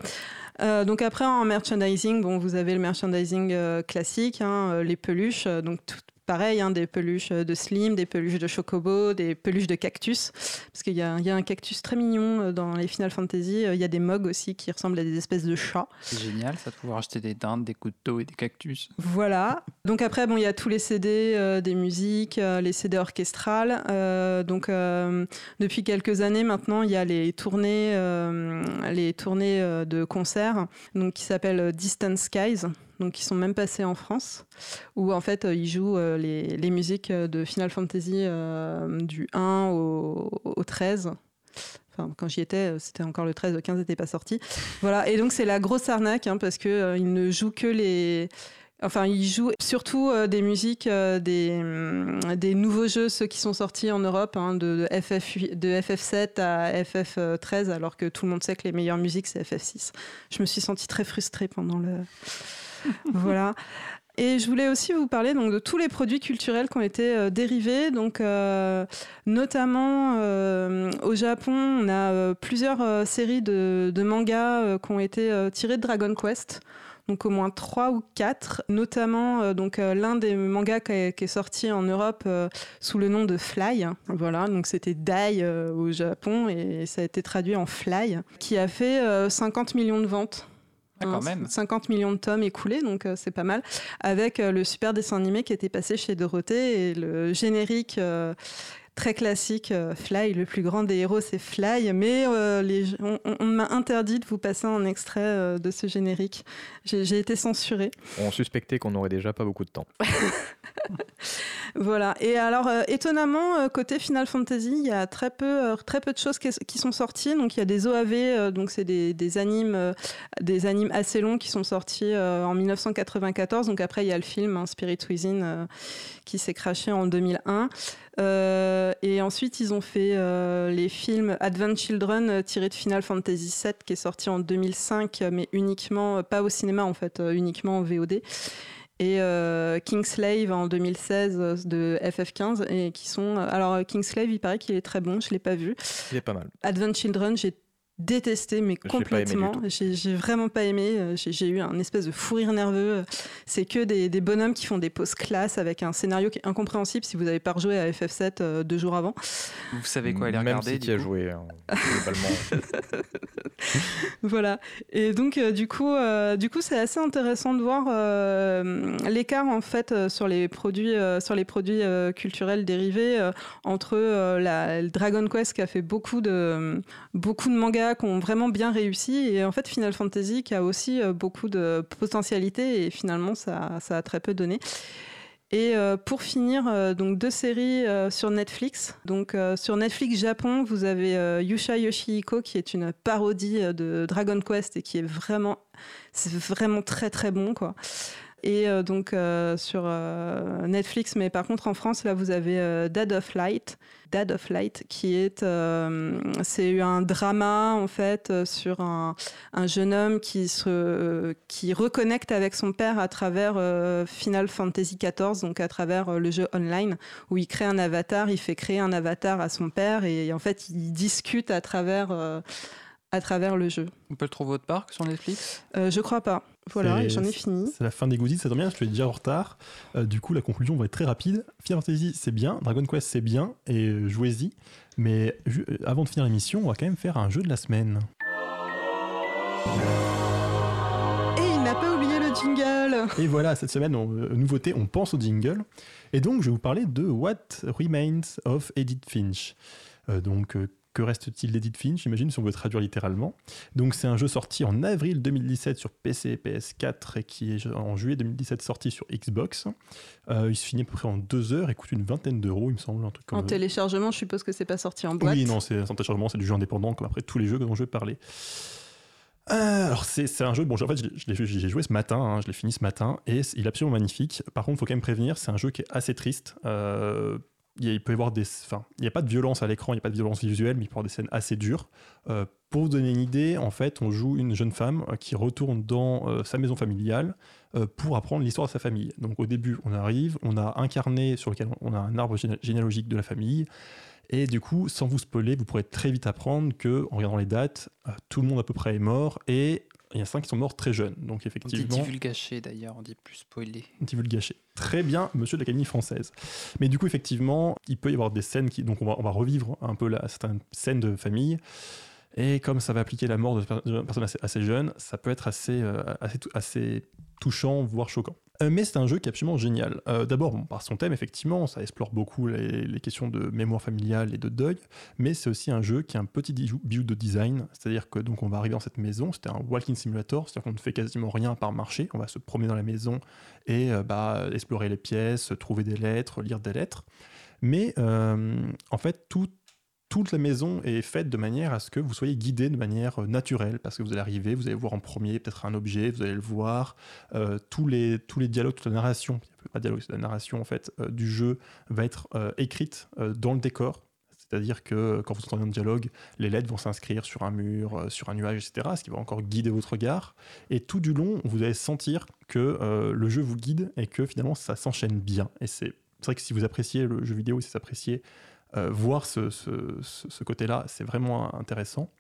Donc après en merchandising, bon vous avez le merchandising classique, hein, les peluches, donc tout pareil, hein, des peluches de Slim, des peluches de Chocobo, des peluches de cactus, parce qu'il y, a- il y a un cactus très mignon euh, dans les Final Fantasy. Euh, Il y a des mugs aussi qui ressemblent à des espèces de chats. C'est génial ça de pouvoir acheter des dindes, des d'eau et des cactus. Voilà. Donc après, bon, il y a tous les CD euh, des musiques, euh, les CD orchestrales. Euh, donc euh, depuis quelques années maintenant, il y a les tournées, euh, les tournées euh, de concerts, donc qui s'appellent euh, Distant Skies. Donc qui sont même passés en France, où en fait euh, ils jouent euh, les, les musiques euh, de Final Fantasy du 1 au, au 13. Enfin, quand j'y étais, c'était encore le 13, le 15 n'était pas sorti. Voilà, et donc c'est la grosse arnaque, hein, parce que euh, ils ne jouent que les, Enfin, ils jouent surtout des musiques des, hum, des nouveaux jeux, ceux qui sont sortis en Europe, hein, de FF, de FF7 à FF13, alors que tout le monde sait que les meilleures musiques, c'est FF6. Je me suis sentie très frustrée pendant le... voilà. Et je voulais aussi vous parler donc, de tous les produits culturels qui ont été euh, dérivés. Donc, euh, notamment euh, au Japon, on a plusieurs séries de, mangas qui ont été tirées de Dragon Quest donc au moins trois ou quatre, notamment donc l'un des mangas qui est, qui est sorti en Europe sous le nom de Fly. Voilà, donc c'était Dai au Japon et ça a été traduit en Fly, qui a fait euh, 50 millions de ventes. Ah, quand même. 50 millions de tomes écoulés, donc euh, c'est pas mal. Avec euh, le super dessin animé qui était passé chez Dorothée et le générique euh, très classique euh, Fly. Le plus grand des héros, c'est Fly. Mais euh, les, on, m'a interdit de vous passer un extrait euh, de ce générique. J'ai été censurée. On suspectait qu'on n'aurait déjà pas beaucoup de temps. Voilà. Et alors, euh, étonnamment, côté Final Fantasy, il y a très peu, très peu de choses qui, qui sont sorties. Donc, il y a des OAV, donc c'est des, des animes, des animes assez longs qui sont sortis en 1994. Donc après, il y a le film hein, Spirit Within qui s'est craché en 2001. Euh, et ensuite, ils ont fait euh, les films Advent Children euh, tiré de Final Fantasy VII qui est sorti en 2005, euh, mais uniquement, pas au cinéma en fait, uniquement en VOD. Et euh, Kingslave en 2016 euh, de FF15 et qui sont alors Kingslave il paraît qu'il est très bon je l'ai pas vu Il est pas mal. Advent Children j'ai détesté mais complètement. j'ai vraiment pas aimé Euh, j'ai eu un espèce de fou rire nerveux. C'est que des, des bonhommes qui font des pauses classes avec un scénario qui est incompréhensible si vous avez pas rejoué à FF7 euh, deux jours avant. Vous savez quoi aller Même regarder si du tu as coup. joué, hein, globalement. Voilà. Et donc, euh, du coup, euh, du coup, c'est assez intéressant de voir euh, l'écart en fait euh, sur les produits, euh, sur les produits euh, culturels dérivés euh, entre euh, la Dragon Quest qui a fait beaucoup de beaucoup de mangas qui ont vraiment bien réussi et en fait Final Fantasy qui a aussi euh, beaucoup de potentialité et finalement ça, ça a très peu donné. Et euh, pour finir, euh, donc deux séries sur Netflix. Donc sur Netflix Japon, vous avez Yusha Yoshihiko qui est une parodie de Dragon Quest et qui est vraiment, c'est vraiment très très bon quoi. Et euh, donc euh, sur euh, Netflix, mais par contre en France, là vous avez Dead of Light, Dead of Light, qui est, c'est un drama en fait sur un, un jeune homme qui se, qui reconnecte avec son père à travers Final Fantasy XIV, donc à travers le jeu online, où il crée un avatar, il fait créer un avatar à son père et en fait il discute à travers, à travers le jeu. On peut le trouver autre part que sur Netflix? Euh, je crois pas. Voilà, j'en ai fini. C'est la fin des goodies, ça tombe bien, je suis déjà en retard. Euh, du coup, la conclusion va être très rapide. Final Fantasy, c'est bien. Dragon Quest, c'est bien. Et euh, jouez-y. Mais euh, avant de finir l'émission, on va quand même faire un jeu de la semaine. Et il n'a pas oublié le jingle Et voilà, cette semaine, on- euh, nouveauté, on pense au jingle. Et donc, je vais vous parler de What Remains of Edith Finch. Euh, donc, euh, que reste-t-il d'Edith Finch J'imagine si on veut traduire littéralement. Donc, c'est un jeu sorti en avril 2017 sur PC et PS4 et qui est en juillet 2017 sorti sur Xbox. Euh, il se finit à peu près en deux heures et coûte une vingtaine d'euros, il me semble, un truc comme En téléchargement, je suppose que c'est pas sorti en boîte. oui, non, c'est sans téléchargement, c'est du jeu indépendant, comme après tous les jeux dont je vais parler. Euh, alors, c'est un jeu, bon, en fait, j'ai joué ce matin, hein, je l'ai fini ce matin, et il est absolument magnifique. Par contre, il faut quand même prévenir, c'est un jeu qui est assez triste. Euh, il peut avoir des. Enfin, il n'y a pas de violence à l'écran, il n'y a pas de violence visuelle, mais il peut y avoir des scènes assez dures. Euh, pour vous donner une idée, en fait, on joue une jeune femme euh, qui retourne dans euh, sa maison familiale pour apprendre l'histoire de sa famille. Donc, au début, on arrive, on a un carnet sur lequel on a un arbre géné- généalogique de la famille. Et du coup, sans vous spoiler, vous pourrez très vite apprendre que, en regardant les dates, tout le monde à peu près est mort et il y a cinq qui sont morts très jeunes. Donc On dit effectivement, divulgaché d'ailleurs, on dit plus spoilé. divulgaché. Très bien, monsieur de l'Académie française. Mais du coup, effectivement, il peut y avoir des scènes qui. Donc on va, on va revivre un peu la, certaines scènes de famille. Et comme ça va appliquer la mort de per- de personnes assez, assez jeunes, ça peut être assez, euh, assez, assez touchant, voire choquant. Euh, mais c'est un jeu qui est absolument génial. Euh, D'abord, bon, par son thème, effectivement, ça explore beaucoup les, questions de mémoire familiale et de deuil, mais c'est aussi un jeu qui a un petit bijou, de design, c'est-à-dire que donc on va arriver dans cette maison, c'était un walking simulator, c'est-à-dire qu'on ne fait quasiment rien à part marcher, on va se promener dans la maison et euh, bah, explorer les pièces, trouver des lettres, lire des lettres. Mais en fait, tout, toute la maison est faite de manière à ce que vous soyez guidé de manière euh, naturelle, parce que vous allez arriver, vous allez voir en premier peut-être un objet, vous allez le voir, euh, tous, les, dialogues, toute la narration, pas de dialogue, c'est la narration en fait euh, du jeu va être écrite dans le décor. C'est-à-dire que quand vous entendez un dialogue, les lettres vont s'inscrire sur un mur, sur un nuage, etc., ce qui va encore guider votre regard. Et tout du long, vous allez sentir que le jeu vous guide et que finalement ça s'enchaîne bien. Et c'est c'est vrai que si vous appréciez le jeu vidéo, si vous appréciez euh, voir ce, ce- ce- ce côté-là, c'est vraiment intéressant.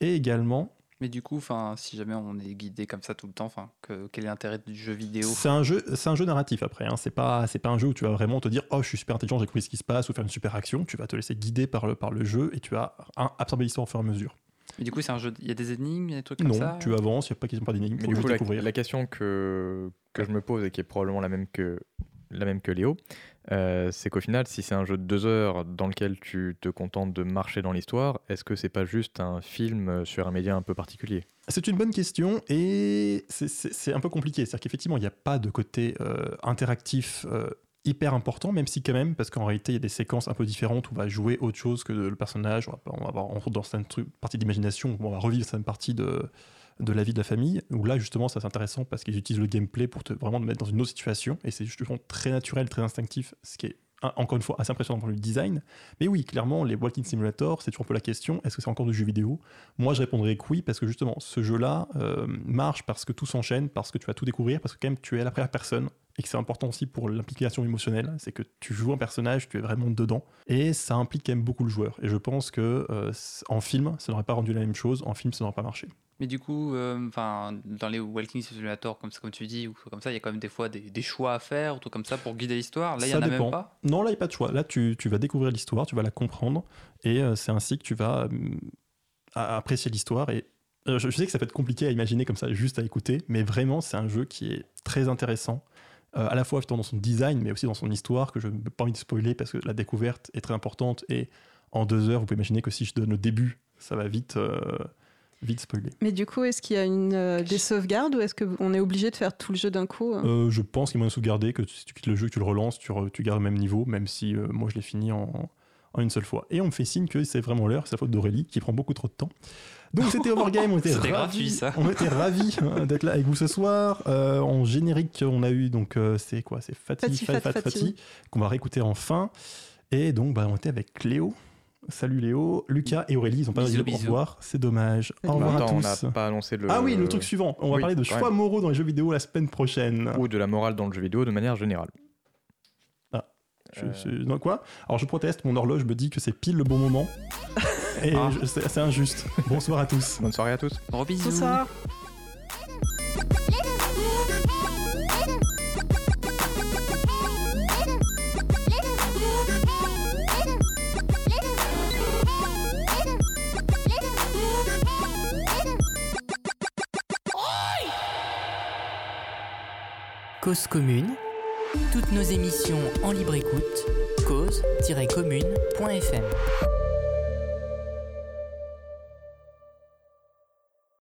Et également, Mais du coup, enfin, si jamais on est guidé comme ça tout le temps, enfin, que- quel est l'intérêt du jeu vidéo? C'est un jeu, c'est un jeu narratif après. Hein. C'est pas, c'est pas un jeu où tu vas vraiment te dire, oh, je suis super intelligent, j'ai compris ce qui se passe, ou faire une super action. Tu vas te laisser guider par le, par le jeu et tu vas un, absorber l'histoire au fur et à mesure. Mais du coup, c'est un jeu. Il y a des énigmes, il y a des trucs comme non, ça? tu avances, il n'y a pas question pas d'énigme. Mais faut du coup, la, la question que, que je me pose et qui est probablement la même que, la même que Léo, euh, c'est qu'au final, si c'est un jeu de deux heures dans lequel tu te contentes de marcher dans l'histoire, est-ce que c'est pas juste un film sur un média un peu particulier? C'est une bonne question et c'est- un peu compliqué. C'est-à-dire qu'effectivement, il n'y a pas de côté euh, interactif euh, hyper important, même si quand même, parce qu'en réalité, il y a des séquences un peu différentes où on va jouer autre chose que le personnage. On va, on va avoir, dans certaines trucs- parties d'imagination on va revivre certaines parties de, de la vie de la famille. Où là, justement, ça c'est intéressant parce qu'ils utilisent le gameplay pour te, vraiment te mettre dans une autre situation. Et c'est justement très naturel, très instinctif, ce qui est encore une fois assez impressionnant pour le design. Mais oui, clairement, les Walking Simulator, c'est toujours un peu la question est-ce que c'est encore du jeu vidéo? Moi, je répondrais que oui, parce que justement, ce jeu-là euh, marche parce que tout s'enchaîne, parce que tu vas tout découvrir, parce que quand même, tu es la première personne, et que c'est important aussi pour l'implication émotionnelle, c'est que tu joues un personnage, tu es vraiment dedans, et ça implique quand même beaucoup le joueur. Et je pense que euh, en film, ça n'aurait pas rendu la même chose, en film, ça n'aurait pas marché. Mais du coup, euh, dans les Walking Simulator, comme, comme tu dis, ou comme ça, il y a quand même des fois des, des choix à faire, ou tout comme ça, pour guider l'histoire. Là, il y Ça en a dépend. même pas? Non, là, il n'y a pas de choix. Là, tu, tu vas découvrir l'histoire, tu vas la comprendre, et euh, c'est ainsi que tu vas euh, apprécier l'histoire. Et je, je sais que ça peut être compliqué à imaginer comme ça, juste à écouter, mais vraiment, c'est un jeu qui est très intéressant, à la fois dans son design, mais aussi dans son histoire, que je n'ai pas envie de spoiler parce que la découverte est très importante. Et en deux heures, vous pouvez imaginer que si je donne le début, ça va vite, vite spoiler. Mais du coup, est-ce qu'il y a une, euh, des sauvegardes ou est-ce qu'on est obligé de faire tout le jeu d'un coup hein? Euh, je pense qu'il y a moyen de sauvegarder, que si tu quittes le jeu, que tu le relances, tu, re- tu gardes le même niveau, même si euh, moi je l'ai fini en, en une seule fois. Et on me fait signe que c'est vraiment l'heure, c'est la faute d'Aurélie qui prend beaucoup trop de temps. Donc c'était Overgame, on était ravis, gratuit, ça. on était ravis hein, d'être là avec vous ce soir. Euh, en générique, on a eu donc euh, c'est quoi, c'est Fatih, Fatih, Fat, Fat, Fat, Fatih. Fatih, qu'on va réécouter en fin. Et donc bah, on était avec Léo. Salut Léo, Lucas et Aurélie, ils ont pas Bisous, dit au revoir, c'est dommage. Au revoir Attends, à on tous. n'a pas annoncé le. Ah oui, le truc suivant, on va oui, parler de choix moraux dans les jeux vidéo la semaine prochaine. Ou de la morale dans le jeu vidéo de manière générale. Je- Euh. je- non, quoi? Alors je proteste, mon horloge me dit que c'est pile le bon moment. Et Ah. c'est c'est injuste. Bonsoir à tous. Bonne soirée à tous. Gros bisous. Bonsoir. Cause commune. Toutes nos émissions en libre écoute. Cause-commune.fm.